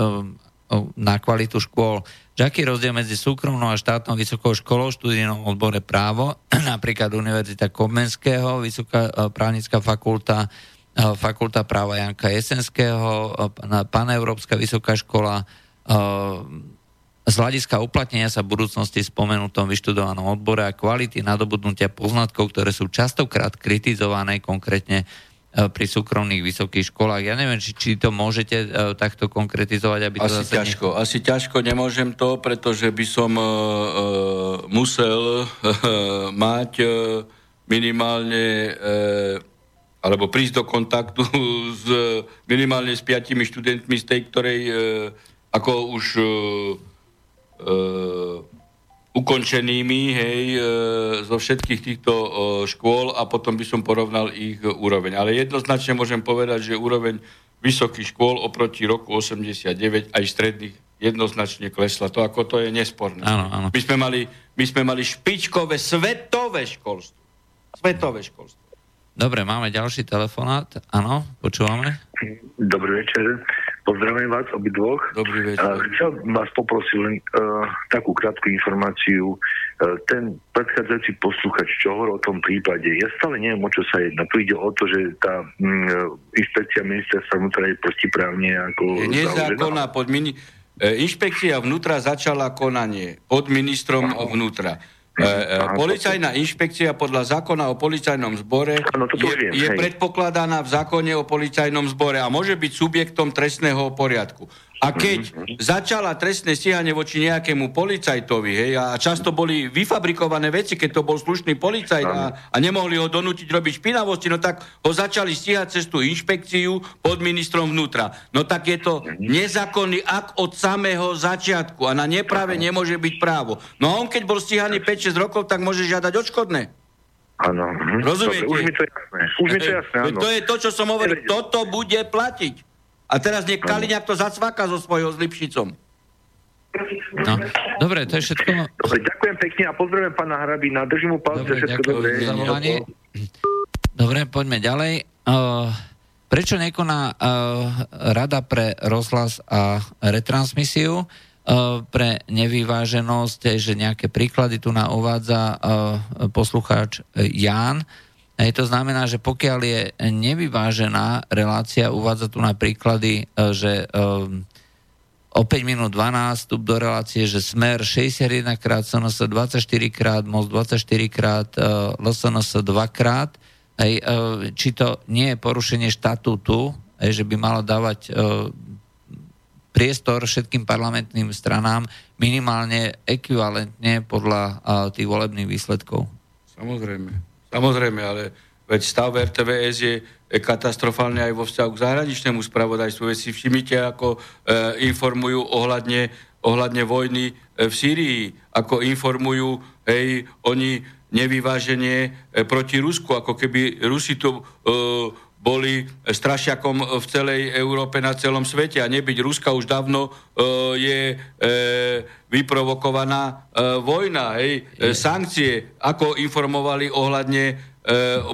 na kvalitu škôl. Aký rozdiel medzi súkromnou a štátnou vysokou školou, študijnom odbore právo, [CLEARS THROAT] napríklad Univerzita Komenského, Vysoká právnická fakulta, Fakulta práva Janka Jesenského, Paneurópska vysoká škola, z hľadiska uplatnenia sa v budúcnosti spomenutom vyštudovanom odbore a kvality nadobudnutia poznatkov, ktoré sú častokrát kritizované konkrétne e, pri súkromných vysokých školách. Ja neviem, či, či to môžete uh, takto konkretizovať, aby to Asi zase ťažko. Ne... Asi ťažko nemôžem to, pretože by som uh, uh, musel uh, [LAUGHS] mať uh, minimálne uh, alebo prísť do kontaktu [LAUGHS] s minimálne s piatimi študentmi z tej, ktorej uh, ako už uh, ukončenými, hej, uh, zo všetkých týchto uh, škôl a potom by som porovnal ich úroveň. Ale jednoznačne môžem povedať, že úroveň vysokých škôl oproti roku 89 aj stredných jednoznačne klesla. To ako to je nesporné. Áno, áno. My, sme mali, my sme mali špičkové svetové školstvo. Svetové školstvo. Dobre, máme ďalší telefonát. Áno, počúvame. Dobrý večer. Pozdravujem vás obidvoch. Dobrý večer. Chcel vás poprosiť len uh, takú krátku informáciu. Uh, ten predchádzajúci posluchač, čo hovoril o tom prípade, ja stále neviem, o čo sa jedná. Tu ide o to, že tá um, inšpekcia ministerstva vnútra je protiprávne ako... Je nezákonná pod mini... Inšpekcia vnútra začala konanie pod ministrom vnútra. E, e, policajná inšpekcia podľa zákona o policajnom zbore je, je predpokladaná v zákone o policajnom zbore a môže byť subjektom trestného poriadku. A keď mm-hmm. začala trestné stíhanie voči nejakému policajtovi, hej, a často boli vyfabrikované veci, keď to bol slušný policajt a, a nemohli ho donútiť robiť špinavosti, no tak ho začali stíhať cez tú inšpekciu pod ministrom vnútra. No tak je to mhm. nezákonný akt od samého začiatku a na neprave nemôže byť právo. No a on keď bol stíhaný 5-6 rokov, tak môže žiadať odškodné. Áno. Mhm. Rozumiete? Dobre, už mi to jasné. Už mi to jasné, áno. To je to, čo som hovoril. Toto bude platiť. A teraz nech Kaliňák to zacváka so svojou zlipšicom. No, dobre, to je všetko. Dobre, ďakujem pekne a pozdravujem pána Hrabina. Držím mu palce, dobre, všetko dobre. Dobre, poďme ďalej. Uh, prečo nekoná uh, Rada pre rozhlas a retransmisiu uh, pre nevyváženosť, že nejaké príklady tu na uvádza uh, poslucháč Ján, Hej, to znamená, že pokiaľ je nevyvážená relácia, uvádza tu na príklady, e, že um, o 5 minút 12 vstup do relácie, že smer 61 krát, SNS 24 krát, most 24 krát, LSNS 2 krát. Hej, uh, či to nie je porušenie štatútu, hej, že by malo dávať priestor všetkým parlamentným stranám minimálne ekvivalentne podľa tých volebných výsledkov. Samozrejme. Samozrejme, ale veď stav RTVS je katastrofálne aj vo vzťahu k zahraničnému spravodajstvu. Veď si všimnite, ako e, informujú ohľadne, ohľadne vojny e, v Sýrii, ako informujú, hej, oni nevyváženie e, proti Rusku, ako keby Rusi tu e, boli strašiakom v celej Európe, na celom svete a nebyť Ruska už dávno e, je e, vyprovokovaná e, vojna, hej, e, sankcie, ako informovali ohľadne e,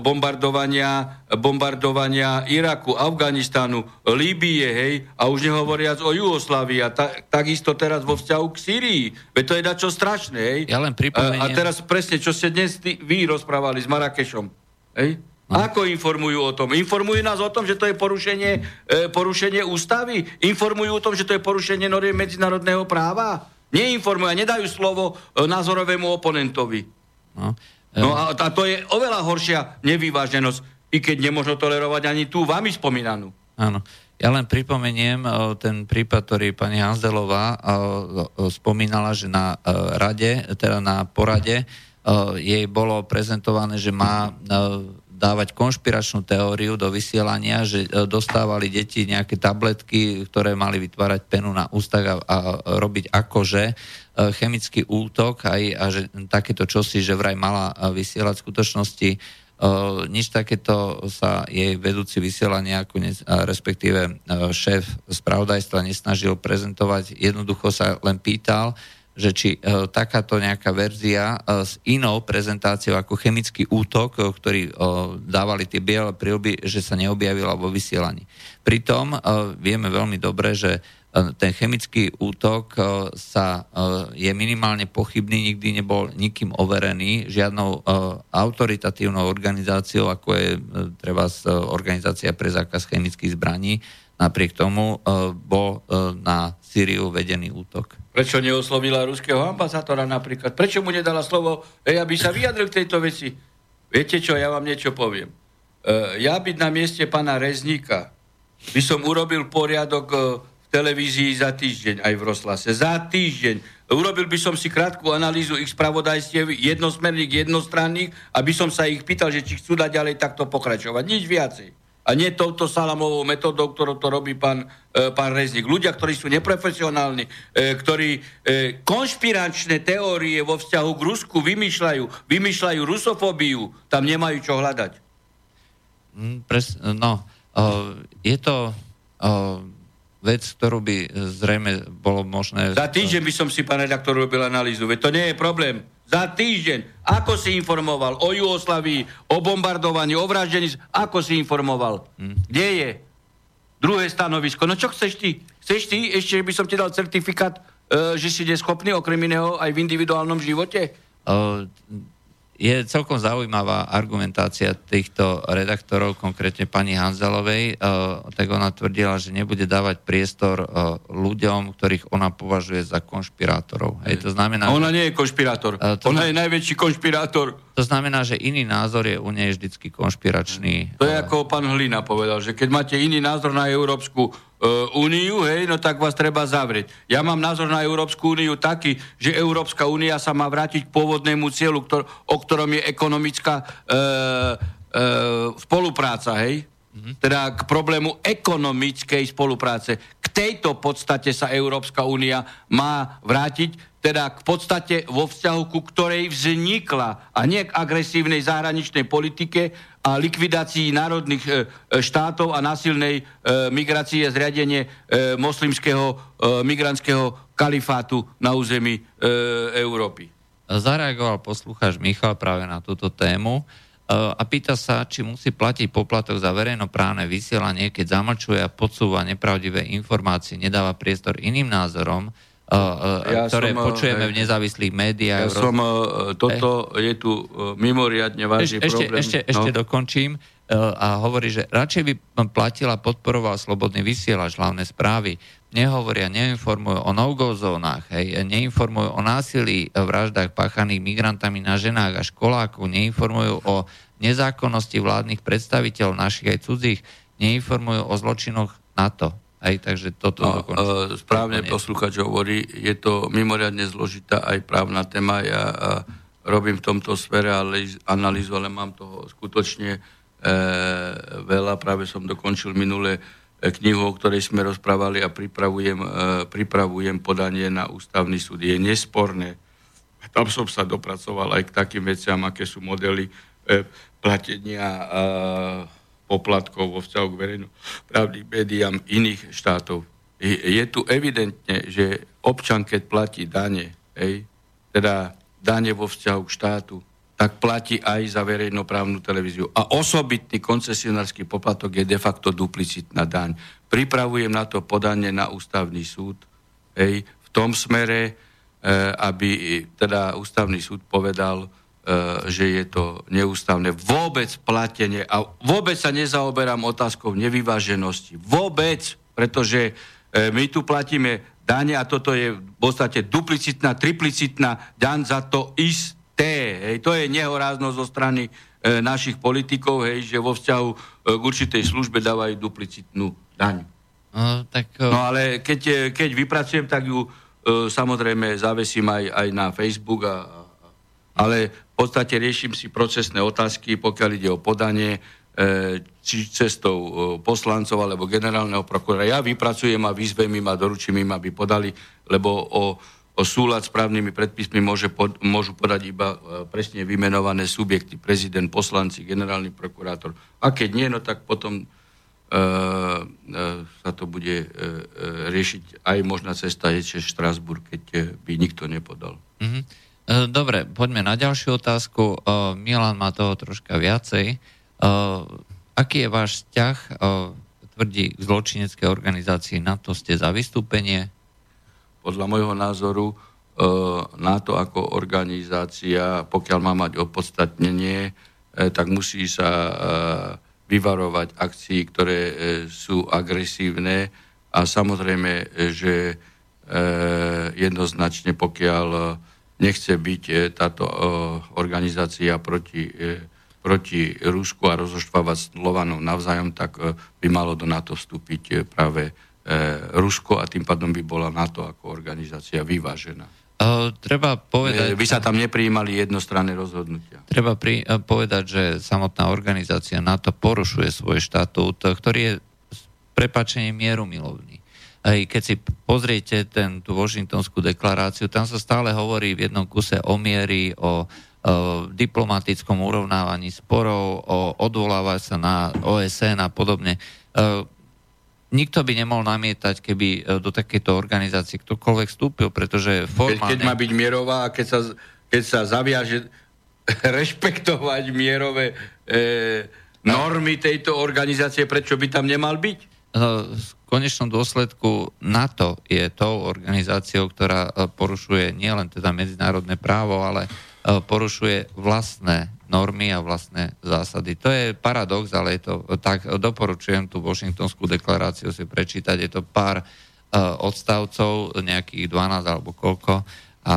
bombardovania, bombardovania Iraku, Afganistanu, Líbie, hej, a už nehovoriac o Jugoslávii a ta, takisto teraz vo vzťahu k Syrii. Veď to je dačo strašné, hej. Ja len pripomeniem... A, a teraz presne, čo ste dnes tý, vy rozprávali s Marakešom, hej. No. Ako informujú o tom? Informujú nás o tom, že to je porušenie, e, porušenie ústavy? Informujú o tom, že to je porušenie noriem medzinárodného práva? Neinformujú a nedajú slovo e, názorovému oponentovi. No, e... no a, a to je oveľa horšia nevyváženosť, i keď nemôžno tolerovať ani tú vami spomínanú. Áno. Ja len pripomeniem e, ten prípad, ktorý pani Hanzelová e, spomínala, že na rade, teda na porade jej bolo prezentované, že má dávať konšpiračnú teóriu do vysielania, že e, dostávali deti nejaké tabletky, ktoré mali vytvárať penu na ústach a, a robiť akože e, chemický útok aj, a že takéto čosi, že vraj mala e, vysielať v skutočnosti nič takéto sa jej vedúci vysielania, respektíve šéf spravodajstva nesnažil prezentovať, jednoducho sa len pýtal, že či e, takáto nejaká verzia e, s inou prezentáciou ako chemický útok, e, ktorý e, dávali tie biele prílby, že sa neobjavila vo vysielaní. Pritom e, vieme veľmi dobre, že e, ten chemický útok e, sa, e, je minimálne pochybný, nikdy nebol nikým overený, žiadnou e, autoritatívnou organizáciou, ako je e, treba z, e, organizácia pre zákaz chemických zbraní, napriek tomu e, bol e, na Syriu vedený útok. Prečo neoslovila ruského ambasátora napríklad? Prečo mu nedala slovo, ej, aby sa vyjadril k tejto veci? Viete čo, ja vám niečo poviem. Uh, ja byť na mieste pána Rezníka, by som urobil poriadok uh, v televízii za týždeň aj v Roslase. Za týždeň. Urobil by som si krátku analýzu ich spravodajstiev jednosmerných, jednostranných, aby som sa ich pýtal, že či chcú dať ďalej takto pokračovať. Nič viacej. A nie touto salamovou metodou, ktorou to robí pán, e, pán Rezník. Ľudia, ktorí sú neprofesionálni, e, ktorí e, konšpiračné teórie vo vzťahu k Rusku vymýšľajú, vymýšľajú rusofóbiu, tam nemajú čo hľadať. Mm, pres, no, o, je to o, vec, ktorú by zrejme bolo možné... Za týždeň by som si, pán redaktor, robil analýzu. Veď to nie je problém. Za týždeň. Ako si informoval o Jugoslavii, o bombardovaní, o vraždení? Ako si informoval? Hmm. Kde je? Druhé stanovisko. No čo chceš ty? Chceš ty? Ešte by som ti dal certifikát, e, že si neschopný okrem iného aj v individuálnom živote? Uh, je celkom zaujímavá argumentácia týchto redaktorov, konkrétne pani Hanzelovej. Uh, tak ona tvrdila, že nebude dávať priestor uh, ľuďom, ktorých ona považuje za konšpirátorov. Hej, to znamená, A ona nie je konšpirátor. Uh, ona je najväčší konšpirátor. To znamená, že iný názor je u nej vždycky konšpiračný. To je ako pán Hlina povedal, že keď máte iný názor na Európsku úniu, hej, no tak vás treba zavrieť. Ja mám názor na Európsku úniu taký, že Európska únia sa má vrátiť k pôvodnému cieľu, ktor- o ktorom je ekonomická e, e, spolupráca, hej? Mm-hmm. Teda k problému ekonomickej spolupráce. K tejto podstate sa Európska únia má vrátiť, teda k podstate vo vzťahu, ku ktorej vznikla a nie k agresívnej zahraničnej politike a likvidácii národných e, e štátov a násilnej e, migrácie zriadenie e, moslimského e, migrantského kalifátu na území Európy. Zareagoval poslucháč Michal práve na túto tému a pýta sa, či musí platiť poplatok za verejnoprávne vysielanie, keď zamlčuje a podsúva nepravdivé informácie, nedáva priestor iným názorom, ja ktoré som, počujeme hej, v nezávislých médiách. Ja som, toto je tu mimoriadne vážny ešte, problém. Ešte, no. ešte dokončím a hovorí, že radšej by platila, podporoval slobodný vysielač, hlavné správy. Nehovoria, neinformujú o no-go zónach, hej, neinformujú o násilí, vraždách páchaných migrantami na ženách a školákov, neinformujú o nezákonnosti vládnych predstaviteľov našich aj cudzích, neinformujú o zločinoch NATO. Aj, takže toto no, dokončím. Správne posluchač hovorí, je to mimoriadne zložitá aj právna téma. Ja a, robím v tomto sfere analýzu, ale mám toho skutočne e, veľa. Práve som dokončil minulé e, knihu, o ktorej sme rozprávali a pripravujem, e, pripravujem podanie na ústavný súd. Je nesporné. Tam som sa dopracoval aj k takým veciam, aké sú modely e, platenia e, poplatkov vo vzťahu k verejnoprávnym médiám iných štátov. Je tu evidentne, že občan, keď platí dane, hej, teda dane vo vzťahu k štátu, tak platí aj za verejnoprávnu televíziu. A osobitný koncesionársky poplatok je de facto duplicitná daň. Pripravujem na to podanie na ústavný súd hej, v tom smere, e, aby teda ústavný súd povedal, že je to neústavné. Vôbec platenie a vôbec sa nezaoberám otázkou nevyváženosti. Vôbec, pretože e, my tu platíme dane a toto je v podstate duplicitná, triplicitná daň za to isté. Hej, to je nehoráznosť zo strany e, našich politikov, hej, že vo vzťahu e, k určitej službe dávajú duplicitnú daň. No, tak, no ale keď, keď vypracujem, tak ju e, samozrejme zavesím aj, aj na Facebook a, ale podstate riešim si procesné otázky, pokiaľ ide o podanie, e, či cestou e, poslancov alebo generálneho prokurátora. Ja vypracujem a vyzvem im a doručím im, aby podali, lebo o, o súlad s právnymi predpismi môže pod, môžu podať iba e, presne vymenované subjekty, prezident, poslanci, generálny prokurátor. A keď nie, no tak potom sa to bude riešiť aj možná cesta je Štrasburg, keď by nikto nepodal. Mm-hmm. Dobre, poďme na ďalšiu otázku. Milan má toho troška viacej. Aký je váš vzťah, tvrdí k zločineckej organizácii NATO, ste za vystúpenie? Podľa môjho názoru NATO ako organizácia, pokiaľ má mať opodstatnenie, tak musí sa vyvarovať akcií, ktoré e, sú agresívne a samozrejme, že e, jednoznačne pokiaľ nechce byť e, táto organizácia proti, proti Rusku a rozoštvávať Slovanov navzájom, tak by malo do NATO vstúpiť práve Rusko a tým pádom by bola NATO ako organizácia vyvážená. Uh, treba povedať... By sa tam neprijímali jednostranné rozhodnutia. Treba pri, uh, povedať, že samotná organizácia NATO porušuje svoj štatút, ktorý je s prepačením mieru Aj keď si pozriete ten, tú Washingtonskú deklaráciu, tam sa stále hovorí v jednom kuse o miery, o, o diplomatickom urovnávaní sporov, o odvolávať sa na OSN a podobne. Uh, nikto by nemohol namietať, keby e, do takéto organizácie ktokoľvek vstúpil, pretože formálne... Keď, keď má byť mierová a keď sa, keď sa zaviaže [LAUGHS] rešpektovať mierové e, normy tejto organizácie, prečo by tam nemal byť? No, konečnom dôsledku NATO je tou organizáciou, ktorá e, porušuje nielen teda medzinárodné právo, ale e, porušuje vlastné normy a vlastné zásady. To je paradox, ale je to tak, doporučujem tú Washingtonskú deklaráciu si prečítať, je to pár odstavcov, nejakých 12 alebo koľko a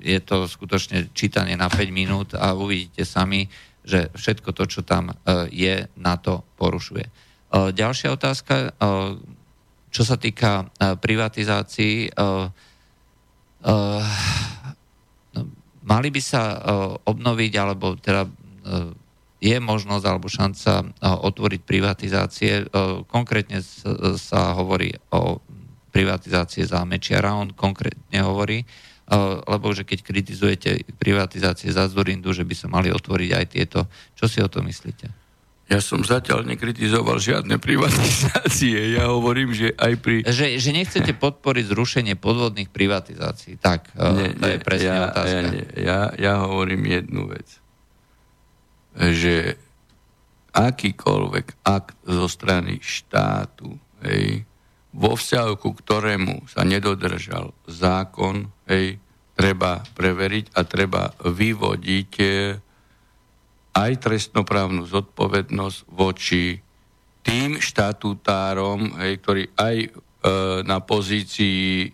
je to skutočne čítanie na 5 minút a uvidíte sami, že všetko to, čo tam je, na to porušuje. Ďalšia otázka, čo sa týka uh, privatizácií, uh, mali by sa e, obnoviť, alebo teda e, je možnosť alebo šanca e, otvoriť privatizácie. Konkrétne sa hovorí o privatizácie za Mečiara, on konkrétne hovorí, lebo že keď kritizujete privatizácie za Zurindu, že by sa mali otvoriť aj tieto. Čo si o to myslíte? Ja som zatiaľ nekritizoval žiadne privatizácie. Ja hovorím, že aj pri... Že, že nechcete podporiť zrušenie podvodných privatizácií. Tak, e, nie, to nie, je presne ja, otázka. Ja, nie, ja, ja hovorím jednu vec. Že akýkoľvek akt zo strany štátu, hej, vo vzťahu ku ktorému sa nedodržal zákon, hej, treba preveriť a treba vyvodiť aj trestnoprávnu zodpovednosť voči tým štatutárom, hej, ktorí aj e, na pozícii e,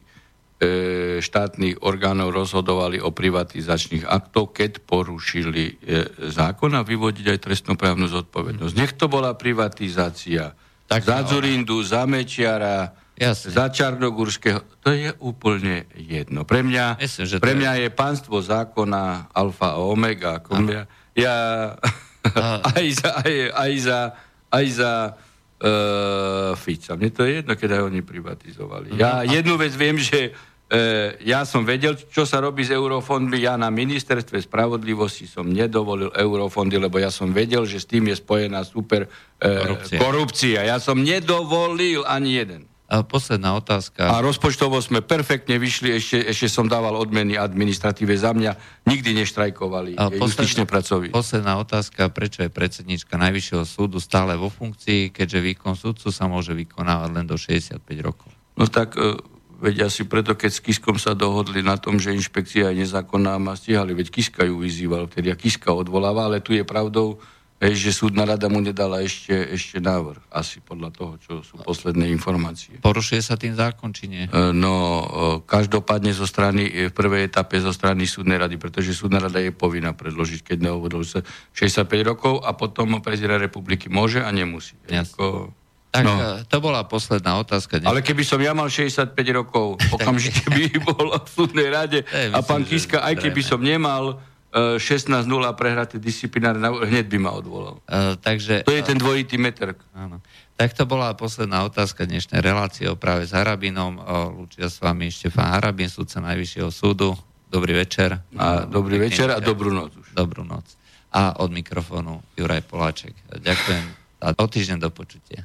štátnych orgánov rozhodovali o privatizačných aktoch, keď porušili e, zákon a vyvodiť aj trestnoprávnu zodpovednosť. Nech to bola privatizácia tak, za Zurindu, za Mečiara, Jasne. za Čarnogurského. To je úplne jedno. Pre mňa, Myslím, že pre mňa je... je pánstvo zákona alfa a omega. Ako mňa, ja [LAUGHS] aj za, aj, aj za, aj za uh, Fica. Mne to je jedno, keď aj oni privatizovali. Ja mhm. jednu vec viem, že uh, ja som vedel, čo sa robí s eurofondmi. Ja na ministerstve spravodlivosti som nedovolil eurofondy, lebo ja som vedel, že s tým je spojená super uh, korupcia. korupcia. Ja som nedovolil ani jeden. A posledná otázka. A rozpočtovo sme perfektne vyšli, ešte, ešte som dával odmeny administratíve za mňa, nikdy neštrajkovali a justičné pracovy. Posledná otázka, prečo je predsednička Najvyššieho súdu stále vo funkcii, keďže výkon súdcu sa môže vykonávať len do 65 rokov? No tak, e, veď asi preto, keď s Kiskom sa dohodli na tom, že inšpekcia je nezákonná, ma stíhali, veď Kiska ju vyzýval, vtedy a Kiska odvoláva, ale tu je pravdou, že súdna rada mu nedala ešte, ešte návrh, asi podľa toho, čo sú posledné informácie. Porušuje sa tým zákon, či nie? E, no, e, každopádne zo strany, e, v prvej etape zo strany súdnej rady, pretože súdna rada je povinná predložiť, keď nehovoril sa 65 rokov a potom prezident republiky môže a nemusí. Ako, tak no. to bola posledná otázka. Ale keby som ja mal 65 rokov, [LAUGHS] okamžite by bol v súdnej rade a pán Kiska, aj keby som nemal 16-0 prehraté disciplinárne, hneď by ma odvolal. Uh, takže, to je ten dvojitý meter. Áno. Tak to bola posledná otázka dnešnej relácie o práve s Harabinom. Lúčia s vami Štefán Harabin, súdca Najvyššieho súdu. Dobrý večer. A dobrý večer a dobrú noc už. Dobrú noc. A od mikrofónu Juraj Poláček. Ďakujem A o týždeň do počutia.